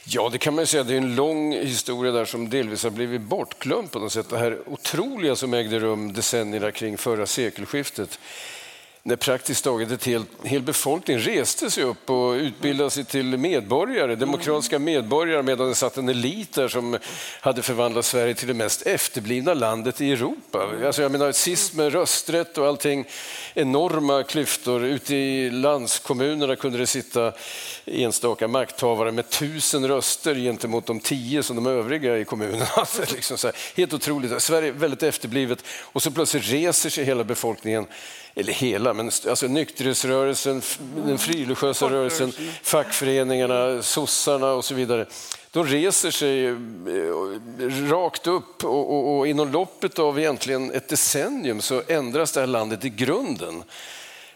Ja, det kan man säga. Det är en lång historia där som delvis har blivit bortglömd på något sätt. Det här otroliga som ägde rum decennierna kring förra sekelskiftet när praktiskt taget ett helt, hel befolkning reste sig upp och utbildade sig till medborgare, demokratiska medborgare, medan det satt en elit där som hade förvandlat Sverige till det mest efterblivna landet i Europa. Alltså jag menar, sist med rösträtt och allting, enorma klyftor. Ute i landskommunerna kunde det sitta enstaka makthavare med tusen röster gentemot de tio som de övriga i kommunen hade. Liksom så här, helt otroligt. Sverige är väldigt efterblivet och så plötsligt reser sig hela befolkningen eller hela, men alltså nykterhetsrörelsen, den frireligiösa rörelsen, fackföreningarna, sossarna och så vidare. De reser sig eh, rakt upp och, och, och inom loppet av egentligen ett decennium så ändras det här landet i grunden.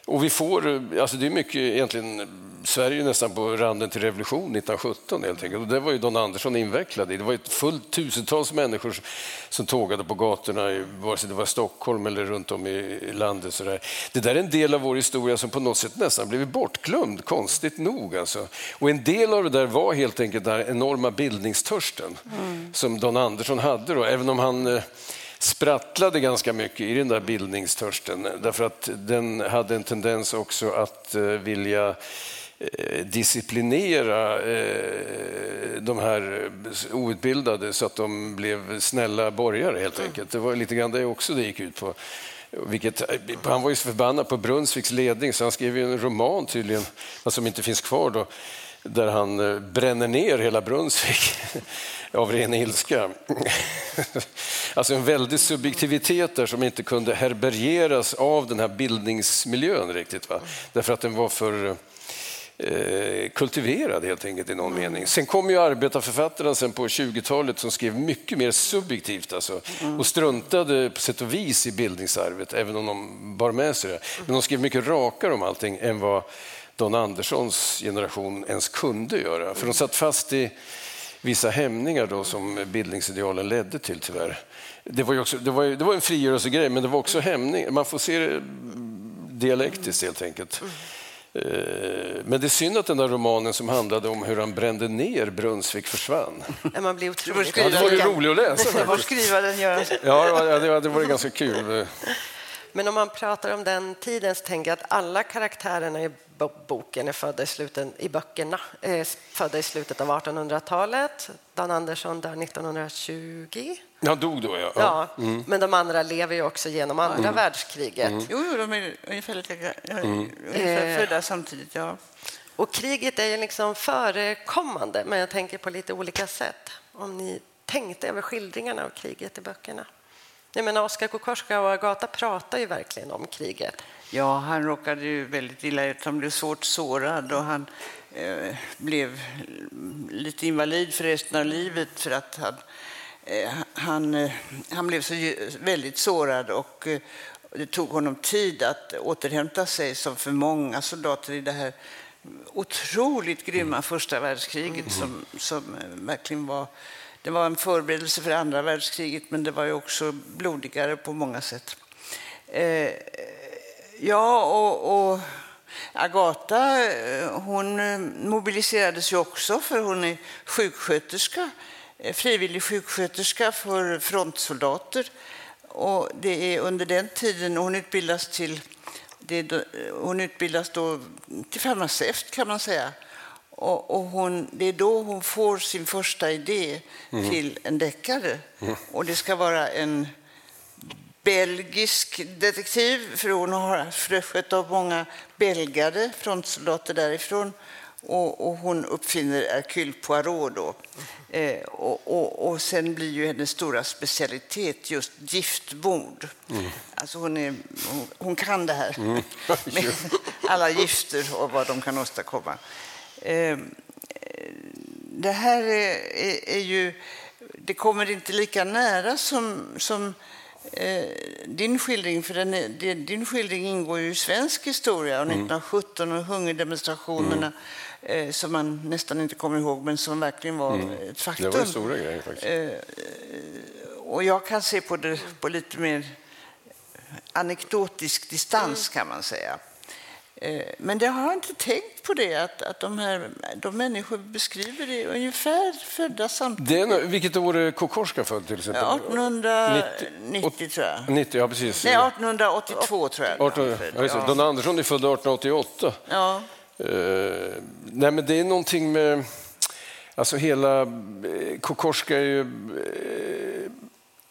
Och vi får, alltså det är mycket egentligen Sverige är nästan på randen till revolution 1917 helt enkelt. Och det var ju Don Andersson invecklad i. Det var ett fullt tusentals människor som tågade på gatorna, vare sig det var Stockholm eller runt om i landet. Så där. Det där är en del av vår historia som på något sätt nästan blivit bortglömd, konstigt nog. Alltså. Och en del av det där var helt enkelt den enorma bildningstörsten mm. som Don Andersson hade. Då, även om han eh, sprattlade ganska mycket i den där bildningstörsten därför att den hade en tendens också att eh, vilja Eh, disciplinera eh, de här outbildade så att de blev snälla borgare helt mm. enkelt. Det var lite grann det också det gick ut på. Vilket, han var ju så förbannad på Brunnsviks ledning så han skrev en roman tydligen, som inte finns kvar då, där han eh, bränner ner hela Brunnsvik av ren ilska. Alltså en väldig subjektivitet där som inte kunde herbergeras av den här bildningsmiljön riktigt. Va? Därför att den var för Eh, kultiverad helt enkelt i någon mm. mening. Sen kom ju arbetarförfattarna sen på 20-talet som skrev mycket mer subjektivt alltså, mm. och struntade på sätt och vis i bildningsarvet, även om de bar med sig det. Men de skrev mycket rakare om allting än vad Don Anderssons generation ens kunde göra. För de satt fast i vissa hämningar då som bildningsidealen ledde till tyvärr. Det var, också, det var, det var en frigörelsegrej, men det var också hämning. Man får se det dialektiskt helt enkelt. Eh, men det är synd att den där romanen som handlade om hur han brände ner Brunnsvik försvann. Man blir otroligt... Ja, det var ju roligt att läsa. Du får skriva den, Göran. Ja, det var, det var ganska kul. Men om man pratar om den tiden så tänker jag att alla karaktärerna i boken är födda i, slutet, i böckerna är födda i slutet av 1800-talet. Dan Andersson där 1920. Han dog då, ja. ja mm. Men de andra lever ju också genom andra mm. världskriget. Mm. Jo, jo, de är ungefär, lika, mm. ungefär eh. födda samtidigt. Ja. Och kriget är ju liksom förekommande, men jag tänker på lite olika sätt. Om ni tänkte över skildringarna av kriget i böckerna. Jag menar, Oskar Kokorska och Agata pratar ju verkligen om kriget. Ja, han råkade ju väldigt illa ut. Han blev svårt sårad och han eh, blev lite invalid för resten av livet för att han, eh, han, eh, han blev så väldigt sårad och eh, det tog honom tid att återhämta sig som för många soldater i det här otroligt grymma första världskriget som, som verkligen var det var en förberedelse för andra världskriget men det var ju också blodigare på många sätt. Eh, ja, och, och Agata eh, hon eh, mobiliserades ju också för hon är sjuksköterska, eh, frivillig sjuksköterska för frontsoldater. Och det är under den tiden hon utbildas till, det, hon utbildas då till farmaceut kan man säga. Och, och hon, det är då hon får sin första idé mm. till en deckare. Mm. Och det ska vara en belgisk detektiv, för hon har skött av många belgare, frontsoldater därifrån. Och, och hon uppfinner Hercule Poirot då. Eh, och, och, och, sen blir ju hennes stora specialitet just giftmord. Mm. Alltså hon, är, hon, hon, kan det här mm. med alla gifter och vad de kan åstadkomma. Ehm, det här är, är, ju... Det kommer inte lika nära som, som eh, din skildring, för den är, din skildring ingår ju i svensk historia, och 1917 mm. och hungerdemonstrationerna mm. eh, som man nästan inte kommer ihåg, men som verkligen var mm. ett faktum. Det var stora grejer faktiskt. Eh, och jag kan se på det på lite mer anekdotisk distans, kan man säga. Eh, Men det har jag inte tänkt på det, att, att de här de människor beskriver det ungefär födda samtidigt. Det är, vilket år är Kokorska född till exempel? 1890 tror jag. 90, ja precis. Nej, 1882 tror jag. 18, ja, det. Don Andersson är född 1888. Ja. Eh, nej, men det är någonting med... Alltså hela... eh, Kokorska är ju...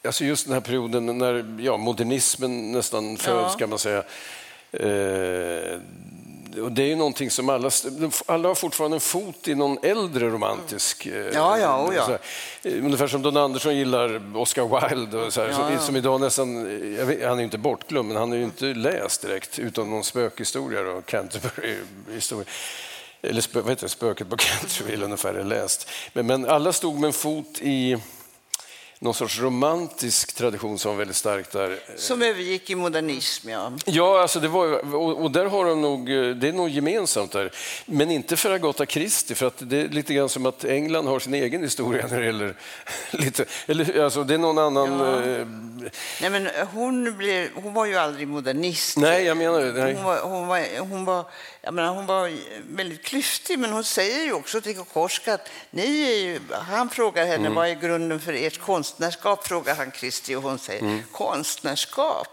alltså just den här perioden när ja, modernismen nästan föds, kan man säga. Eh, och det är ju någonting som alla... Alla har fortfarande en fot i någon äldre romantisk... eh, Ja, ja, oh ja. eh, ungefär som Don Andersson gillar Oscar Wilde, och så här, som, som idag nästan... Vet, han är ju inte bortglömd, men han är ju inte läst direkt, utom någon spökhistoria och Canterbury-historia. Eller spö, vad heter det? Spöket på Canterville ungefär är läst. Men, men alla stod med en fot i någon sorts romantisk tradition som var väldigt stark där. Som övergick i modernism, ja. Ja, alltså det var, och, och där har de nog, det är nog gemensamt där. Men inte för Agatha Christie, för att det är lite grann som att England har sin egen historia när det gäller... Lite, eller, alltså det är någon annan... eh, Nej, men hon, blev, hon var ju aldrig modernist. nej, jag menar det. Hon var, hon, var, hon, var, jag menar, hon var väldigt klyftig, men hon säger ju också till Kokorska att ni ju, han frågar henne Mm. vad är grunden för ert konstnärskap, frågar han Kristi och hon säger konstnärskap.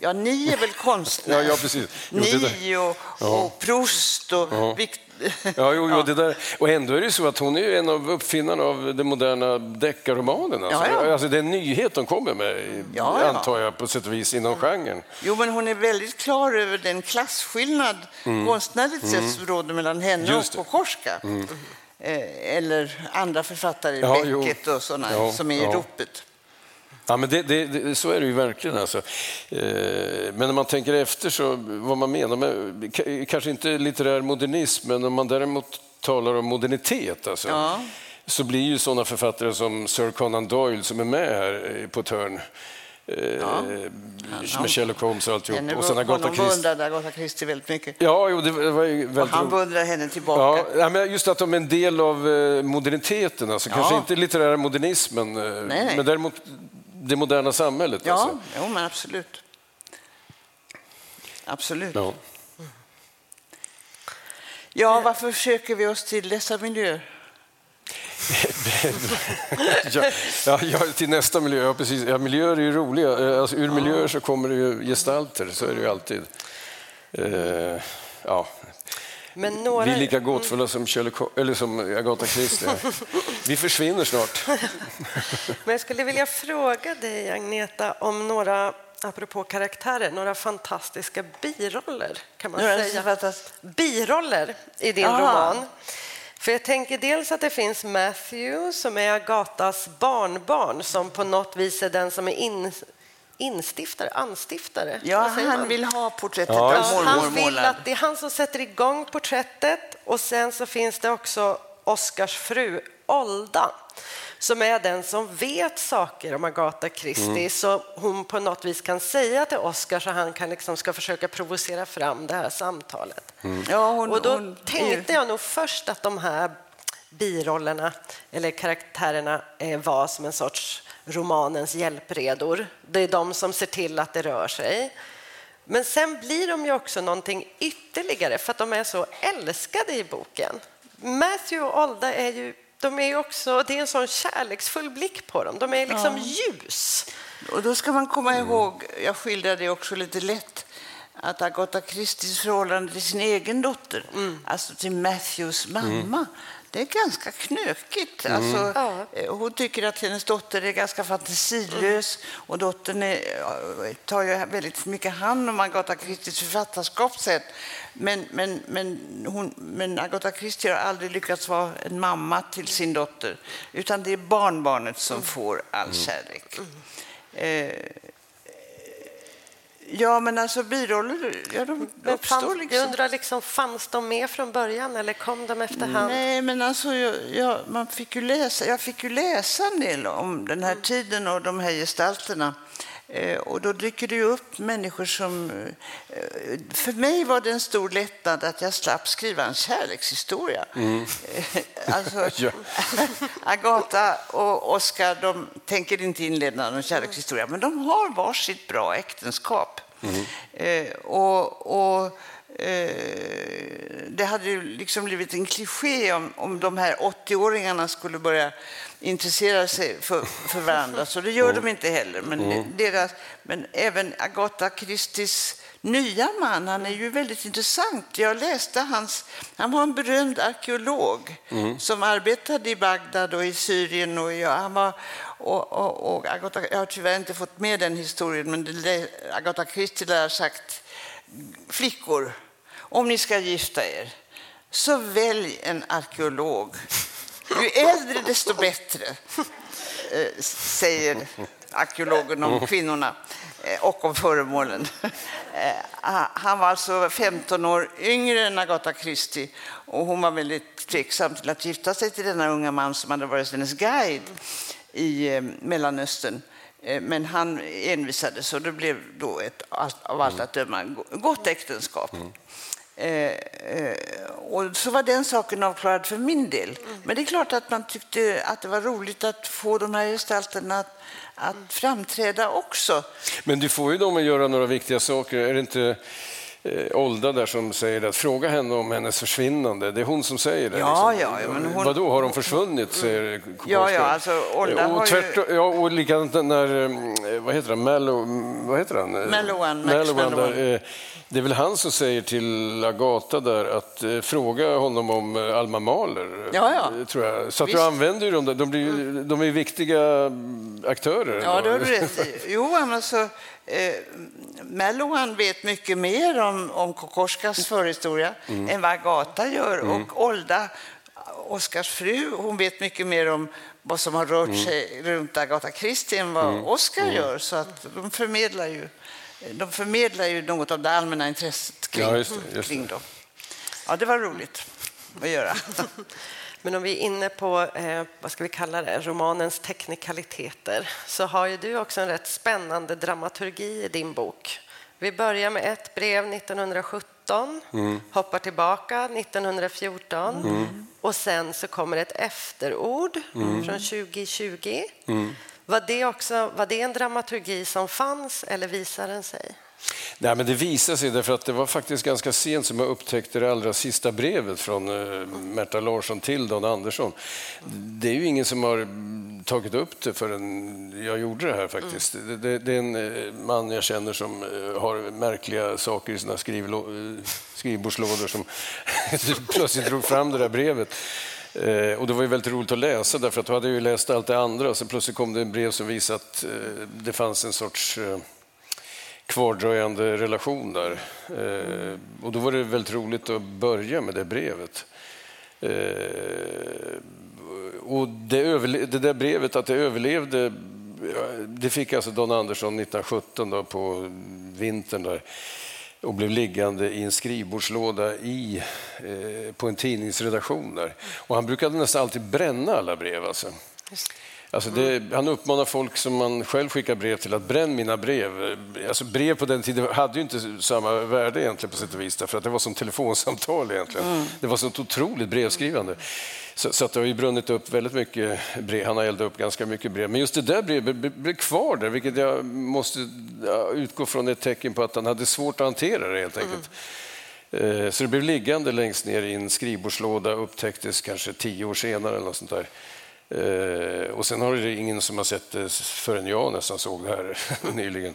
Ja, ni är väl konstnärer? Mm. Ja, ja, precis. Jo, ni och, och Proust och Vikt- Ja, jo, jo, det där. Och ändå är det så att hon är en av uppfinnarna av den moderna deckarromanen. Alltså. Ja, ja. Alltså, det är en nyhet de kommer med, Ja, ja. antar jag, på sätt och vis inom genren. Jo, men hon är väldigt klar över den klasskillnad konstnärligt sett som råder mellan henne Mm. Och. Kokorska. Eh, eller andra författare, Ja, jo. Beckett och sådana Ja, som är i ja. ropet. Ja, men det, det, det, så är det ju verkligen. Alltså. Eh, men när man tänker efter så vad man menar med, kanske inte litterär modernism, men om man däremot talar om modernitet alltså, Ja. så blir ju sådana författare som Sir Conan Doyle som är med här eh, på ett Eh, med Sherlock Holmes och alltihop. Henne, Och sen Agatha Christie. beundrade Agatha Christie väldigt mycket. Ja, jo, det var ju Och väldigt han roligt. beundrar henne tillbaka. Ja, ja, men just att de är en del av eh, moderniteten, alltså. kanske inte litterära modernismen, eh, nej. men däremot det moderna samhället. Ja, Alltså. jo, men absolut. Absolut. Ja. Ja, varför söker vi oss till dessa miljöer? Ja, ja, ja, till nästa miljö. Ja, precis. Ja, miljöer är ju roliga. Eh, Alltså, ur miljöer så kommer det ju gestalter, så är det ju alltid. Eh, ja. Men några... Vi är lika gåtfulla som, Ho- eller som Agatha Christie. Vi försvinner snart. Men jag skulle vilja fråga dig, Agneta, om några, apropå karaktärer, några fantastiska biroller, kan man Några säga. Biroller i din Aha. roman. För jag tänker dels att det finns Matthew som är Agatas barnbarn som på något vis är den som är in, instiftare, anstiftare. Ja, han vill ha porträttet Ja, av mormor han vill att det är han som sätter igång porträttet och sen så finns det också Oscars fru Olda som är den som vet saker om Agatha Christie Mm. så hon på något vis kan säga till Oscar så han kan liksom ska försöka provocera fram det här samtalet. Ja, hon, och då hon, tänkte jag nog först att de här birollerna eller karaktärerna eh, var som en sorts romanens hjälpredor. Det är de som ser till att det rör sig. Men sen blir de ju också någonting ytterligare för att de är så älskade i boken. Matthew och Olda är ju, de är också, det är en sån kärleksfull blick på dem. De är liksom ljus. Och då ska man komma ihåg, jag skildrade det också lite lätt, att Agatha Christies förhållande till sin egen dotter, alltså till Matthews mamma, det är ganska knökigt. Alltså, Ja. eh, Hon tycker att hennes dotter är ganska fantasilös och dottern är, ja, tar ju väldigt mycket hand om Agatha Christies författarskap sen. Men, men, men, hon, men Agatha Christie har aldrig lyckats vara en mamma till sin dotter, utan det är barnbarnet som får all kärlek. Eh, ja, men alltså biroller, ja, de Men uppstår fanns, liksom. Jag undrar, liksom, fanns de med från början eller kom de efterhand? Nej, men alltså, jag, jag, man fick ju läsa, jag fick ju läsa en del om den här tiden och de här gestalterna. Eh, och då dyker det upp människor som... Eh, för mig var det en stor lättnad att jag slapp skriva en kärlekshistoria. Eh, alltså, Ja. Agatha och Oscar de tänker inte inleda någon kärlekshistoria, men de har varsitt bra äktenskap. Eh, och, och det hade ju liksom blivit en kliché om, om de här 80-åringarna skulle börja intressera sig för, för varandra, så det gör de inte heller. Men, deras, men även Agatha Christies nya man, han är ju väldigt intressant. Jag läste hans, han var en berömd arkeolog som arbetade i Bagdad och i Syrien. Och jag, han var, och, och, och Agatha, jag har tyvärr inte fått med den historien, men det, Agatha Christie lär ha sagt flickor, om ni ska gifta er, så välj en arkeolog. Ju äldre desto bättre, eh, säger arkeologen om kvinnorna eh, och om föremålen. Eh, han var alltså 15 år yngre än Agatha Christie och hon var väldigt tveksam till att gifta sig till denna unga man som hade varit hennes guide i Mellanöstern. Men han envisades och det blev då ett, av allt att döma gott äktenskap. Mm. Eh, eh, och så var den saken avklarad för min del. Men det är klart att man tyckte att det var roligt att få de här gestalterna att, att framträda också. Men du får ju dem att göra några viktiga saker. Är det inte eh, Olda där som säger att fråga henne om hennes försvinnande? Det är hon som säger det. Ja, liksom. ja, men hon- Vadå, har de försvunnit? Säger Ja, ja, alltså, Olda har och, ju- tvärtom, ja, och likadant när, eh, vad heter han, Mallow, vad heter han? Mallowan, Max Eh, det är väl han som säger till Agata där att eh, fråga honom om eh, Alma Mahler. Ja, ja. eh, Tror jag. Så att Visst. Mm. du använder ju dem där. De, blir, ju- de är viktiga mm, aktörer. Ja, det har du rätt i. Jo, alltså, eh, Mellohan vet mycket mer om, om Kokorskas förhistoria än vad Agata gör. Och Olda, Oskars fru, hon vet mycket mer om vad som har rört sig runt Agatha Christie än vad Oskar gör. Så att de förmedlar ju de förmedlar ju något av det allmänna intresset kring, Ja, just det, just kring det. dem. Ja, det var roligt att göra. Men om vi är inne på, eh, vad ska vi kalla det, romanens teknikaliteter så har ju du också en rätt spännande dramaturgi i din bok. Vi börjar med ett brev 1917, hoppar tillbaka 1914 och sen så kommer ett efterord från 2020. Var, det också, var det en dramaturgi som fanns eller visar den sig? Nej, men det visar sig därför att det var faktiskt ganska sent som jag upptäckte det allra sista brevet från eh, Märta Larsson till Don Andersson. Det är ju ingen som har mm, tagit upp det förrän jag gjorde det här faktiskt. Det, det, det är en eh, man jag känner som eh, har märkliga saker i sina skrivbordslådor som plötsligt drog fram det där brevet. Eh, och det var ju väldigt roligt att läsa därför att då hade jag ju läst allt det andra och så plötsligt kom det en brev som visade att eh, det fanns en sorts eh, kvardröjande relation där. Eh, och då var det väldigt roligt att börja med det brevet. Eh, och det, överle- det där brevet, att det överlevde, det fick alltså Don Andersson 1917 då, på vintern där och blev liggande i en skrivbordslåda i, eh, på en tidningsredaktion där. Och han brukade nästan alltid bränna alla brev. Alltså. Alltså det, han uppmanar folk som man själv skickar brev till att bränn mina brev. Alltså brev på den tiden hade ju inte samma värde egentligen på sätt och vis därför att det var som telefonsamtal egentligen. Det var sånt otroligt brevskrivande. Så, så att det har ju brunnit upp väldigt mycket brev. Han har eldat upp ganska mycket brev. Men just det där brevet blev- kvar där, vilket jag måste utgå från ett tecken på att han hade svårt att hantera det helt enkelt. Eh, Så det blev liggande längst ner i en skrivbordslåda, upptäcktes kanske tio år senare eller något sånt där. Eh, Och sen har det ingen som har sett det förrän jag nästan såg det här nyligen.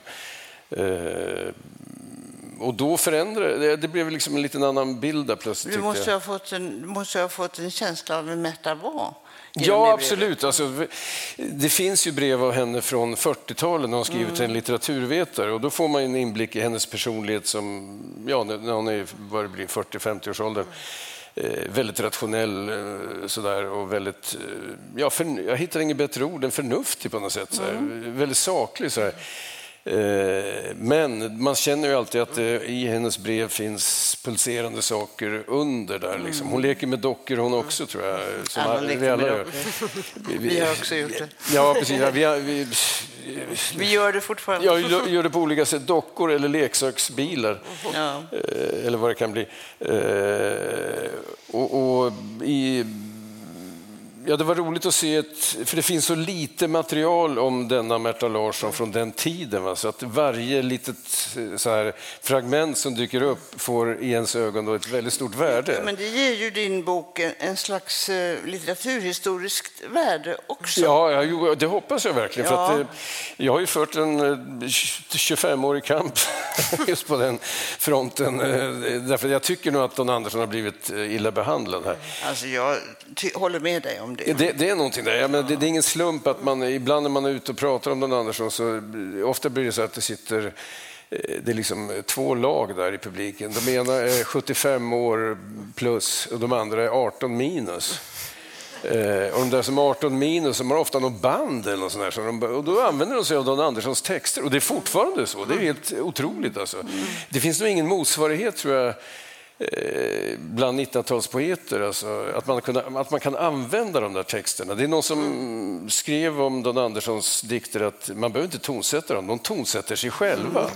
Eh, Och då förändrade det, det blev liksom en liten annan bild där plötsligt. Du måste ha fått en, måste ha fått en känsla av vem Märta var. Ja, absolut. Alltså, det finns ju brev av henne från 40-talet när hon skrivit Mm. till en litteraturvetare och då får man en inblick i hennes personlighet som, ja, när hon är vad det blir, 40-50-årsåldern. Eh, väldigt rationell eh, sådär och väldigt, eh, ja, för, jag hittar inget bättre ord än förnuftig på något sätt. Mm. Väldigt saklig. Sådär. Eh, Men man känner ju alltid att det i hennes brev finns pulserande saker under där. Liksom. Hon leker med dockor hon också tror jag. Som leker vi alla gör. Vi, Vi har också gjort det. Ja, precis. Ja, vi, har- vi, Vi gör det fortfarande. jag gör- det på olika sätt. Dockor eller leksaksbilar. Ja. Eh, Eller vad det kan bli. Eh, Och, och i ja, det var roligt att se, ett, för det finns så lite material om denna Märta Larsson från den tiden. Va? Så att varje litet så här, fragment som dyker upp får i ens ögon då ett väldigt stort värde. Men det ger ju din bok en, slags eh, litteraturhistoriskt värde också. Ja, ja det hoppas jag verkligen. För att, eh, jag har ju fört en eh, 25-årig kamp just på den fronten. Eh, därför jag tycker nog att Don Andersson har blivit eh, illa behandlad här. Alltså jag håller med dig om det. Det, det är någonting där. Ja, men det, det är ingen slump att man ibland när man är ute och pratar om Don Andersson så eh, ofta blir det så att det sitter eh, det är liksom två lag där i publiken. De ena är 75 år plus och de andra är 18 minus. Eh, och de där som är 18 minus de har ofta något band eller något sånt där, så de, och då använder de sig av Don Anderssons texter och det är fortfarande så. Det är helt otroligt. Alltså. Det finns nog ingen motsvarighet tror jag eh, bland 1900-talspoeter, alltså, att, man att man kan använda de där texterna. Det är någon som skrev om Don Anderssons dikter att man behöver inte tonsätta dem, de tonsätter sig själva.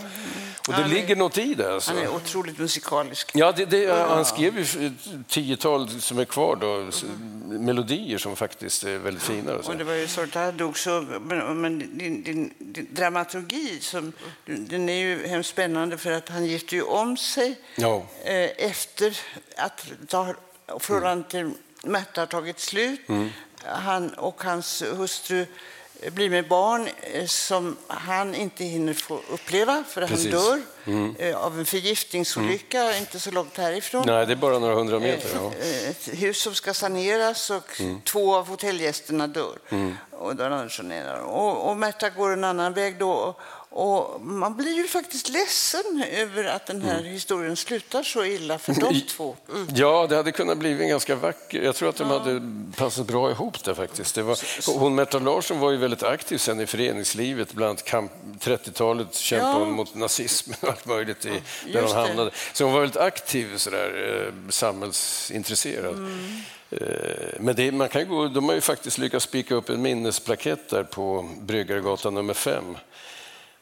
Och det Han är- ligger något i det. Alltså. Han är otroligt musikalisk. Ja, det, det, han skrev ju ett tiotal som är kvar då, s- melodier som faktiskt är väldigt fina. Och så. Och det var ju sorgligt att han dog så, men, men din, din, din dramaturgi, som, den är ju hemskt spännande för att han gifte ju om sig Ja. eh, efter att ta, förhållandet till Märta har tagit slut. Han och hans hustru blir med barn eh, som han inte hinner få uppleva för Precis. han dör eh, av en förgiftningsolycka inte så långt härifrån. Nej, det är bara några hundra meter. Ja. Eh, Ett hus som ska saneras och två av hotellgästerna dör. Och, Dan Andersson är där. och, och Märta går en annan väg då. Och man blir ju faktiskt ledsen över att den här historien slutar så illa för de två. ja, det hade kunnat bli en ganska vacker... Jag tror att de hade passat bra ihop där faktiskt. Det var, hon Märta Larsson var ju väldigt aktiv sen i föreningslivet, bland annat kamp, 30-talet kämpade Ja. hon mot nazismen och allt möjligt i, där just hon hamnade. Så hon var väldigt aktiv, sådär, eh, samhällsintresserad. Mm. Eh, Men det, man kan gå, de har ju faktiskt lyckats spika upp en minnesplakett där på Bryggaregatan nummer 5.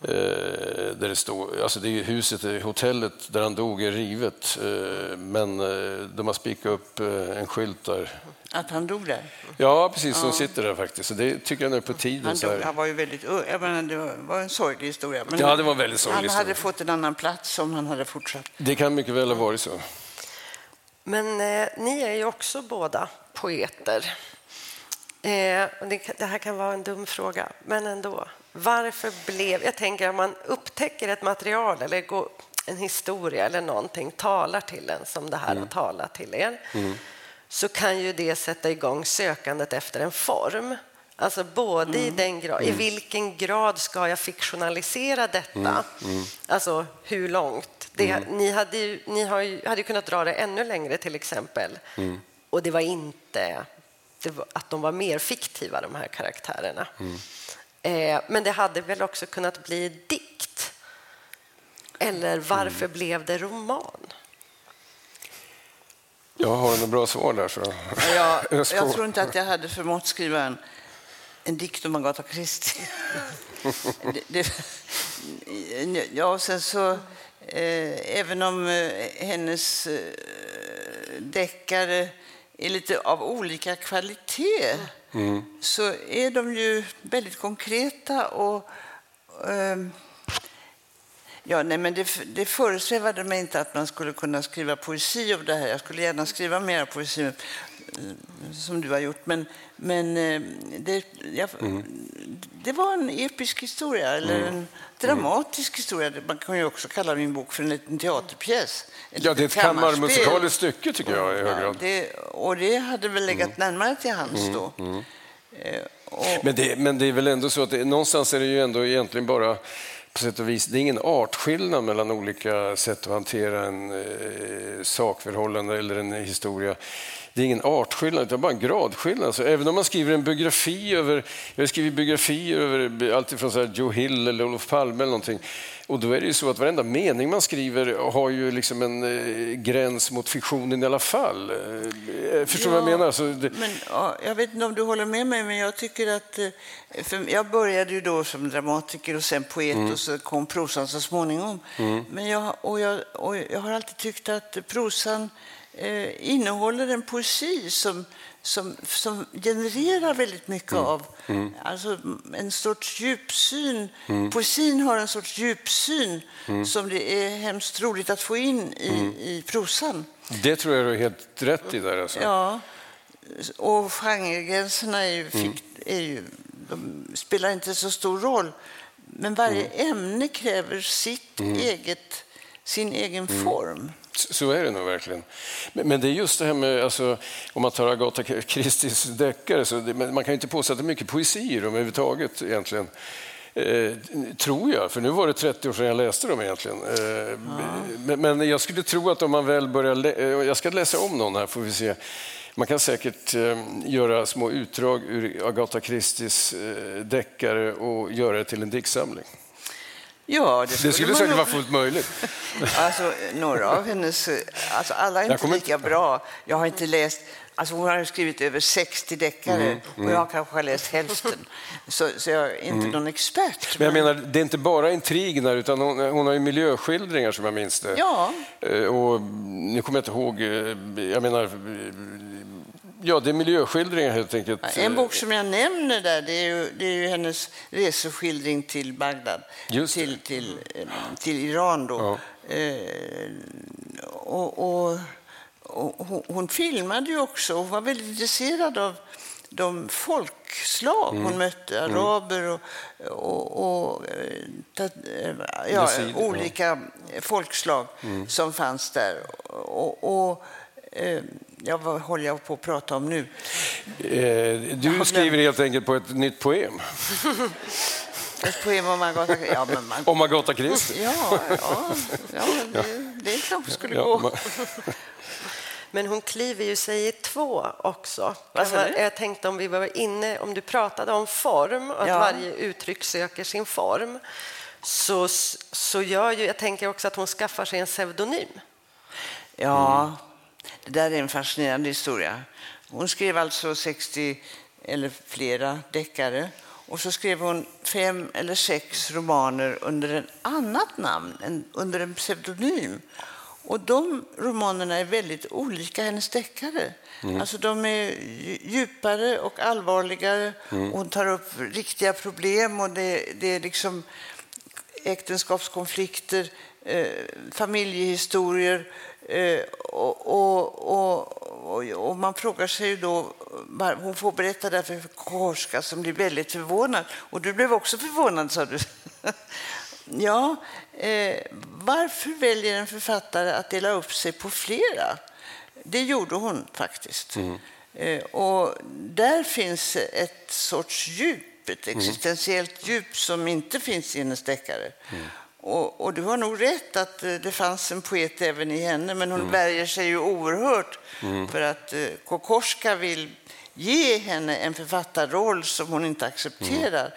Där det, står, alltså det är huset, hotellet där han dog är rivet. eh, Men eh, de har spikat upp eh, en skylt där. Att han dog där. Ja, precis, som sitter där faktiskt. Så det tycker jag nu är på tiden. Han, Så dog, här. han var ju väldigt. Jag menar, det var- en sorglig historia. Men Ja, det var en väldigt sorglig Han hade historia. fått en annan plats om han hade fortsatt. Det kan mycket väl ha varit så. Men eh, ni är ju också båda poeter. Eh, det, det här kan vara en dum fråga, men ändå. Varför blev... Jag tänker om man upptäcker ett material eller går, en historia eller någonting talar till en som det här har talat till er så kan ju det sätta igång sökandet efter en form. Alltså både i den grad, i vilken grad ska jag fiktionalisera detta? Alltså hur långt? Det, Ni, hade ju, ni har ju, hade kunnat dra det ännu längre till exempel. Och det var inte var, att de var mer fiktiva de här karaktärerna. Eh, men det hade väl också kunnat bli dikt? Eller varför blev det roman? Jag har några bra svar där. Så. Jag, Jag jag tror inte att jag hade förmått skriva en, en dikt om Agatha Christie. det, det, ja, och sen så, eh, även om eh, hennes eh, deckare är lite av olika kvalitet så är de ju väldigt konkreta och ehm, Ja, nej, men det, det föresvävade mig inte att man skulle kunna skriva poesi av det här. Jag skulle gärna skriva mer poesi som du har gjort. Men, men eh, det, jag, det var en episk historia, eller en dramatisk historia. Man kan ju också kalla min bok för en liten teaterpjäs. Ja, det är ett kammarmusikaliskt stycke tycker jag i hög Ja, grad. det, och det hade väl legat närmare till hands då. Eh, och, Men det, men det är väl ändå så att det, någonstans är det ju ändå egentligen bara på sätt och vis, det är ingen artskillnad mellan olika sätt att hantera en eh, sakförhållande eller en historia. Det är ingen artskillnad, utan bara en gradskillnad. Så även om man skriver en biografi över, jag har skrivit biografier över alltifrån så Joe Hill eller Olof Palme eller någonting. Och då är det ju så att varenda mening man skriver har ju liksom en eh, gräns mot fiktionen i alla fall. Eh, förstår du vad jag menar? Så det, Men, ja, jag vet inte om du håller med mig, men jag tycker att... eh, jag började ju då som dramatiker och sen poet Mm. och så kom prosan så småningom. Men jag, och jag, och jag har alltid tyckt att prosan eh, innehåller en poesi som, som, som genererar väldigt mycket Mm. av alltså, en sorts djupsyn. Poesin har en sorts djupsyn Mm. som det är hemskt roligt att få in i, i prosan. Det tror jag du är helt rätt i där. Alltså. Ja, och genregränserna är ju, Mm. fick, är ju, de spelar inte så stor roll. Men varje Mm. ämne kräver sitt eget, sin egen Mm. form. Så är det nog verkligen. Men, det är just det här med, alltså, om man tar Agatha Christies deckare, så det, man kan inte påstå att det är mycket poesi i dem överhuvudtaget egentligen. Eh, tror jag, för nu var det 30 år sedan jag läste dem egentligen. Eh, men, men jag skulle tro att om man väl börjar, lä- eh, jag ska läsa om någon här får vi se. Man kan säkert eh, göra små utdrag ur Agatha Christies eh, deckare och göra det till en diktsamling. Ja, Det skulle man säkert nog- vara fullt möjligt. Alltså, några av hennes... Alltså, alla är inte lika bra. Jag har inte läst... Alltså, hon har skrivit över 60 deckare Mm, och jag kanske har läst hälften. Så, så jag är inte någon expert. Men jag menar, det är inte bara intrigen där, utan hon, hon har ju miljöskildringar som jag minns det. Ja. Eh, Och nu kommer jag inte ihåg, eh, jag menar, ja det är miljöskildringar helt enkelt. En bok som jag nämner där, det är ju, det är ju hennes reseskildring till Bagdad, till, till, eh, till Iran då. Eh, och, och, och hon, filmade ju också och var väldigt intresserad av de folkslag Mm. hon mötte, araber och, och, och eh, eh, ja, ja. olika folkslag Mm. som fanns där. Och, och, eh, ja, vad håller jag på att prata om nu? Eh, Du skriver helt enkelt på ett nytt poem Ett poem om Agatha ja, men man, om Agatha Christie. ja, ja, ja, det, det kanske skulle Ja, gå. ma- Men hon kliver ju sig i två också. Du? Jag tänkte om vi var inne, om du pratade om form, att Ja. varje uttryck söker sin form, så, så gör ju, jag tänker också att hon skaffar sig en pseudonym. Ja, det där är en fascinerande historia. Hon skrev alltså 60 eller flera deckare och så skrev hon fem eller sex romaner under ett annat namn, under en pseudonym. Och de romanerna är väldigt olika hennes deckare. Alltså de är dju- djupare och allvarligare. Hon tar upp riktiga problem och det, det är liksom äktenskapskonflikter, eh, familjehistorier. Eh, och, och, och, och, man frågar sig ju då, hon får berätta därför för Korska som blir väldigt förvånad. Och du blev också förvånad sa du. ja, eh, varför väljer en författare att dela upp sig på flera? Det gjorde hon faktiskt. Eh, och där finns ett sorts djup, ett existentiellt djup som inte finns i hennes deckare. Och, och du har nog rätt att eh, det fanns en poet även i henne, men hon värjer sig ju oerhört för att eh, Kokoschka vill ge henne en författarroll som hon inte accepterar.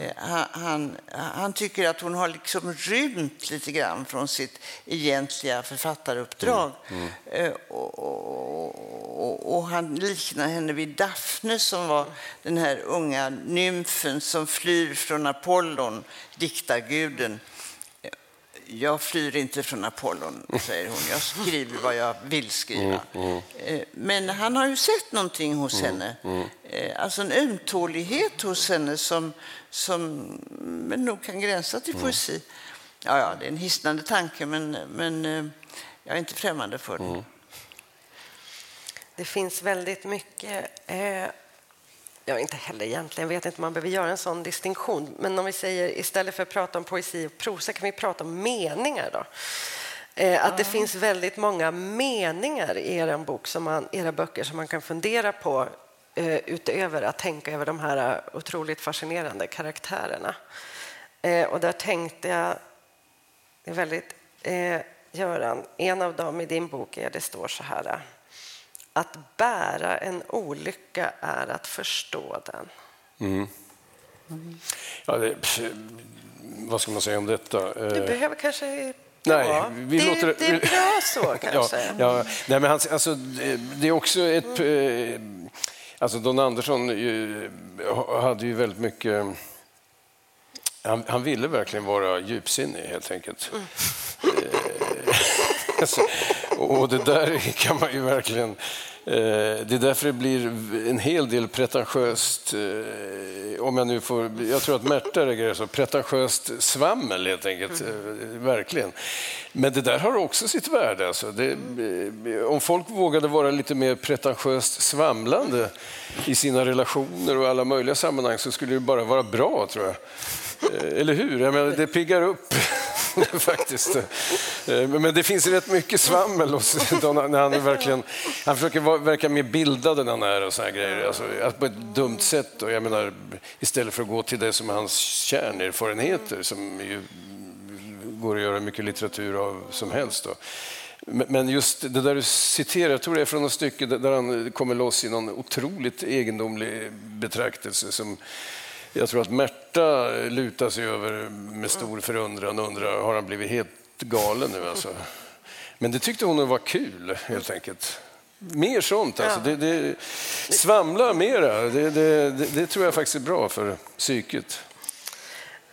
Eh, Han, han, han tycker att hon har liksom rymt lite grann från sitt egentliga författaruppdrag. Eh, Och, och, och, och han liknar henne vid Daphne som var den här unga nymfen som flyr från Apollon, diktarguden. Jag flyr inte från Apollon, säger hon. Jag skriver vad jag vill skriva. Eh, Men han har ju sett någonting hos henne. Eh, Alltså en ömtålighet hos henne som, som men nog kan gränsa till poesi. Ja, ja, det är en hisnande tanke, men, men eh, jag är inte främmande för den. Det finns väldigt mycket eh, Ja, inte heller egentligen. Jag vet inte om man behöver göra en sån distinktion. Men om vi säger istället för att prata om poesi och prosa kan vi prata om meningar då. Eh, att det finns väldigt många meningar i er bok, som man, era böcker som man kan fundera på eh, utöver att tänka över de här otroligt fascinerande karaktärerna. Eh, och där tänkte jag, det är väldigt, eh, Göran, en av dem i din bok är det står så här att bära en olycka är att förstå den. Ja, det, vad ska man säga om detta? Du Eh, behöver kanske... Nej, ja, vi det, låter det är bra så kanske. Ja, ja, nej, men han, alltså, det det är också ett... eh, Alltså Don Andersson eh, hade ju väldigt mycket... Han, han ville verkligen vara djupsinnig, helt enkelt. Mm. Eh, och det där kan man ju verkligen Eh, det är därför det blir en hel del pretentiöst, eh, om jag nu får, jag tror att Märta reagerar så, pretentiöst svammel helt enkelt, mm. verkligen. Men det där har också sitt värde. Alltså. Det, om folk vågade vara lite mer pretentiöst svamlande i sina relationer och alla möjliga sammanhang så skulle det bara vara bra, tror jag. Eller hur? Jag menar, det piggar upp. faktiskt. Eh, men det finns rätt mycket svammel hos Donald, när han verkligen han försöker verka mer bildad än han är och såna grejer. Alltså, på ett dumt sätt. Och jag menar, istället för att gå till det som är hans kärnerfarenheter som ju går att göra mycket litteratur av som helst. Då. Men just det där du citerar, jag tror det är från något stycke där han kommer loss i någon otroligt egendomlig betraktelse som jag tror att Märta lutar sig över med stor förundran och undrar, har han blivit helt galen nu alltså? Men det tyckte hon var kul helt enkelt. Mer sånt alltså. Ja. Det, det, svamla mera, det, det, det, tror jag faktiskt är bra för psyket.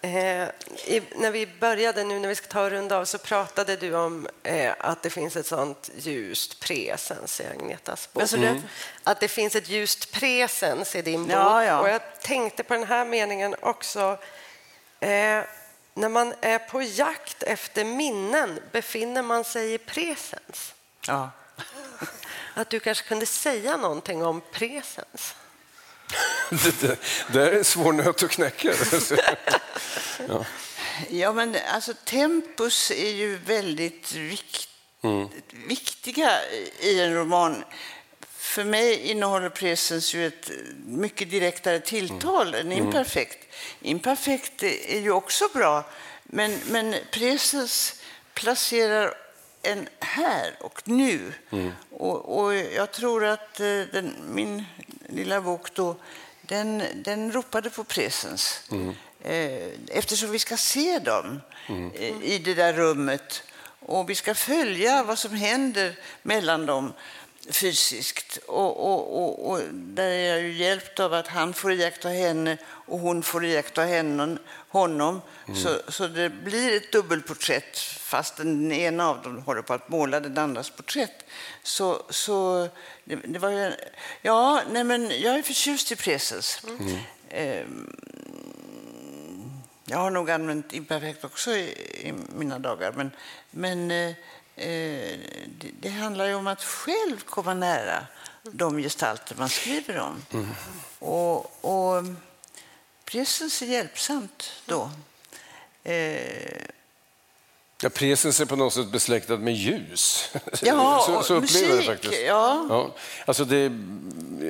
Eh, i, när vi började, nu när vi ska ta runda av, så pratade du om eh, att det finns ett sånt ljust presens i Agnetas bok. Mm. Att det finns ett ljust presens i din bok. Ja, ja. Och jag tänkte på den här meningen också. Eh, när man är på jakt efter minnen, befinner man sig i presens? Ja. Att du kanske kunde säga någonting om presens? Det, det, det är en svår nöt att knäcka. ja. ja, men alltså tempus är ju väldigt vikt, mm. viktiga i en roman. För mig innehåller presens ju ett mycket direktare tilltal mm. än mm. imperfekt. Imperfekt är ju också bra, men, men presens placerar en här och nu. Mm. Och, och, jag tror att eh, den, min lilla bok då, den, den ropade på presens. Mm. Eh, eftersom vi ska se dem mm. i det där rummet och vi ska följa vad som händer mellan dem fysiskt. Och, och, och, och, där är jag ju hjälpt av att han får iaktta henne och hon får iaktta henne, honom. Mm. Så, så det blir ett dubbelporträtt fast den ena av dem håller på att måla den andras porträtt. Så, så det, det var ju, ja, nej men jag är förtjust i Preses. Mm. Eh, jag har nog använt imperfekt också i, i mina dagar, men, men eh, eh det, det, handlar ju om att själv komma nära de gestalter man skriver om. Mm. Och, och presens är hjälpsamt då. Eh, Ja, presens är på något sätt besläktad med ljus. Ja, så, så upplever musik, faktiskt. Ja. Ja, alltså det,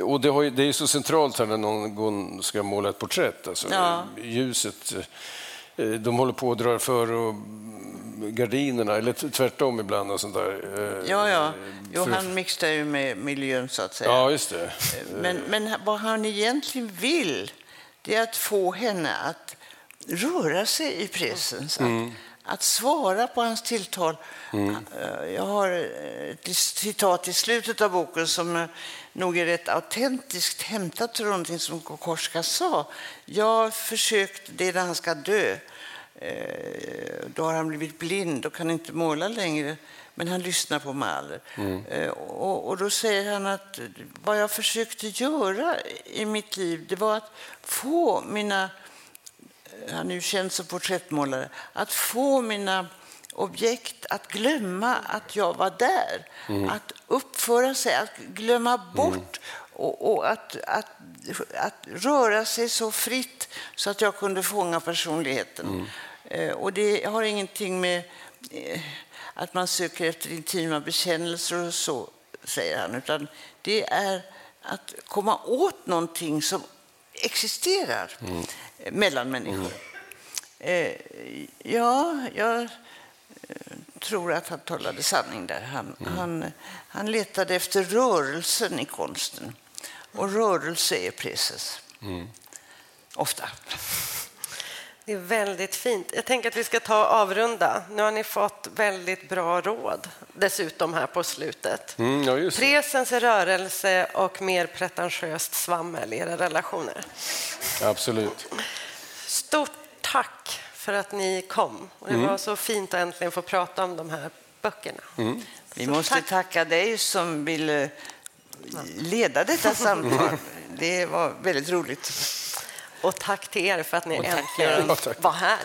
och det, det är så centralt här när någon ska måla ett porträtt. Alltså, ja. Ljuset, eh, de håller på att dra för och gardinerna, eller tvärtom ibland. Och sånt där. Eh, ja, ja. Jo, han mixar ju med miljön så att säga. Ja, just det. Men, men vad han egentligen vill, det är att få henne att röra sig i presens. Mm att svara på hans tilltal. Mm. Eh, jag har ett citat i slutet av boken som nog är rätt autentiskt hämtat från någonting som Kokorska sa. Jag försökte, det är när han ska dö. Eh, då har han blivit blind och kan inte måla längre. Men han lyssnar på Mahler. Mm. Eh, och, och, då säger han att vad jag försökte göra i mitt liv det var att få mina han är ju känd som porträttmålare, att få mina objekt att glömma att jag var där. Mm. Att uppföra sig, att glömma bort mm. och, och, att, att, att röra sig så fritt så att jag kunde fånga personligheten. Mm. Eh, och det har ingenting med eh, att man söker efter intima bekännelser och så, säger han, utan det är att komma åt någonting som existerar. Mm mellan människor. Mm. Eh, ja, jag eh, tror att han talade sanning där. Han, mm. han, han letade efter rörelsen i konsten. Och rörelse är precis. Mm. Ofta. Det är väldigt fint. Jag tänker att vi ska ta avrunda. Nu har ni fått väldigt bra råd dessutom här på slutet. Mm, ja, Presens rörelse och mer pretentiöst svammel i era relationer. Absolut. Stort tack för att ni kom. Det mm. var så fint att äntligen få prata om de här böckerna. Mm. Vi måste tack. tacka dig som ville leda detta samtal. Det var väldigt roligt. Och tack till er för att ni äntligen var här.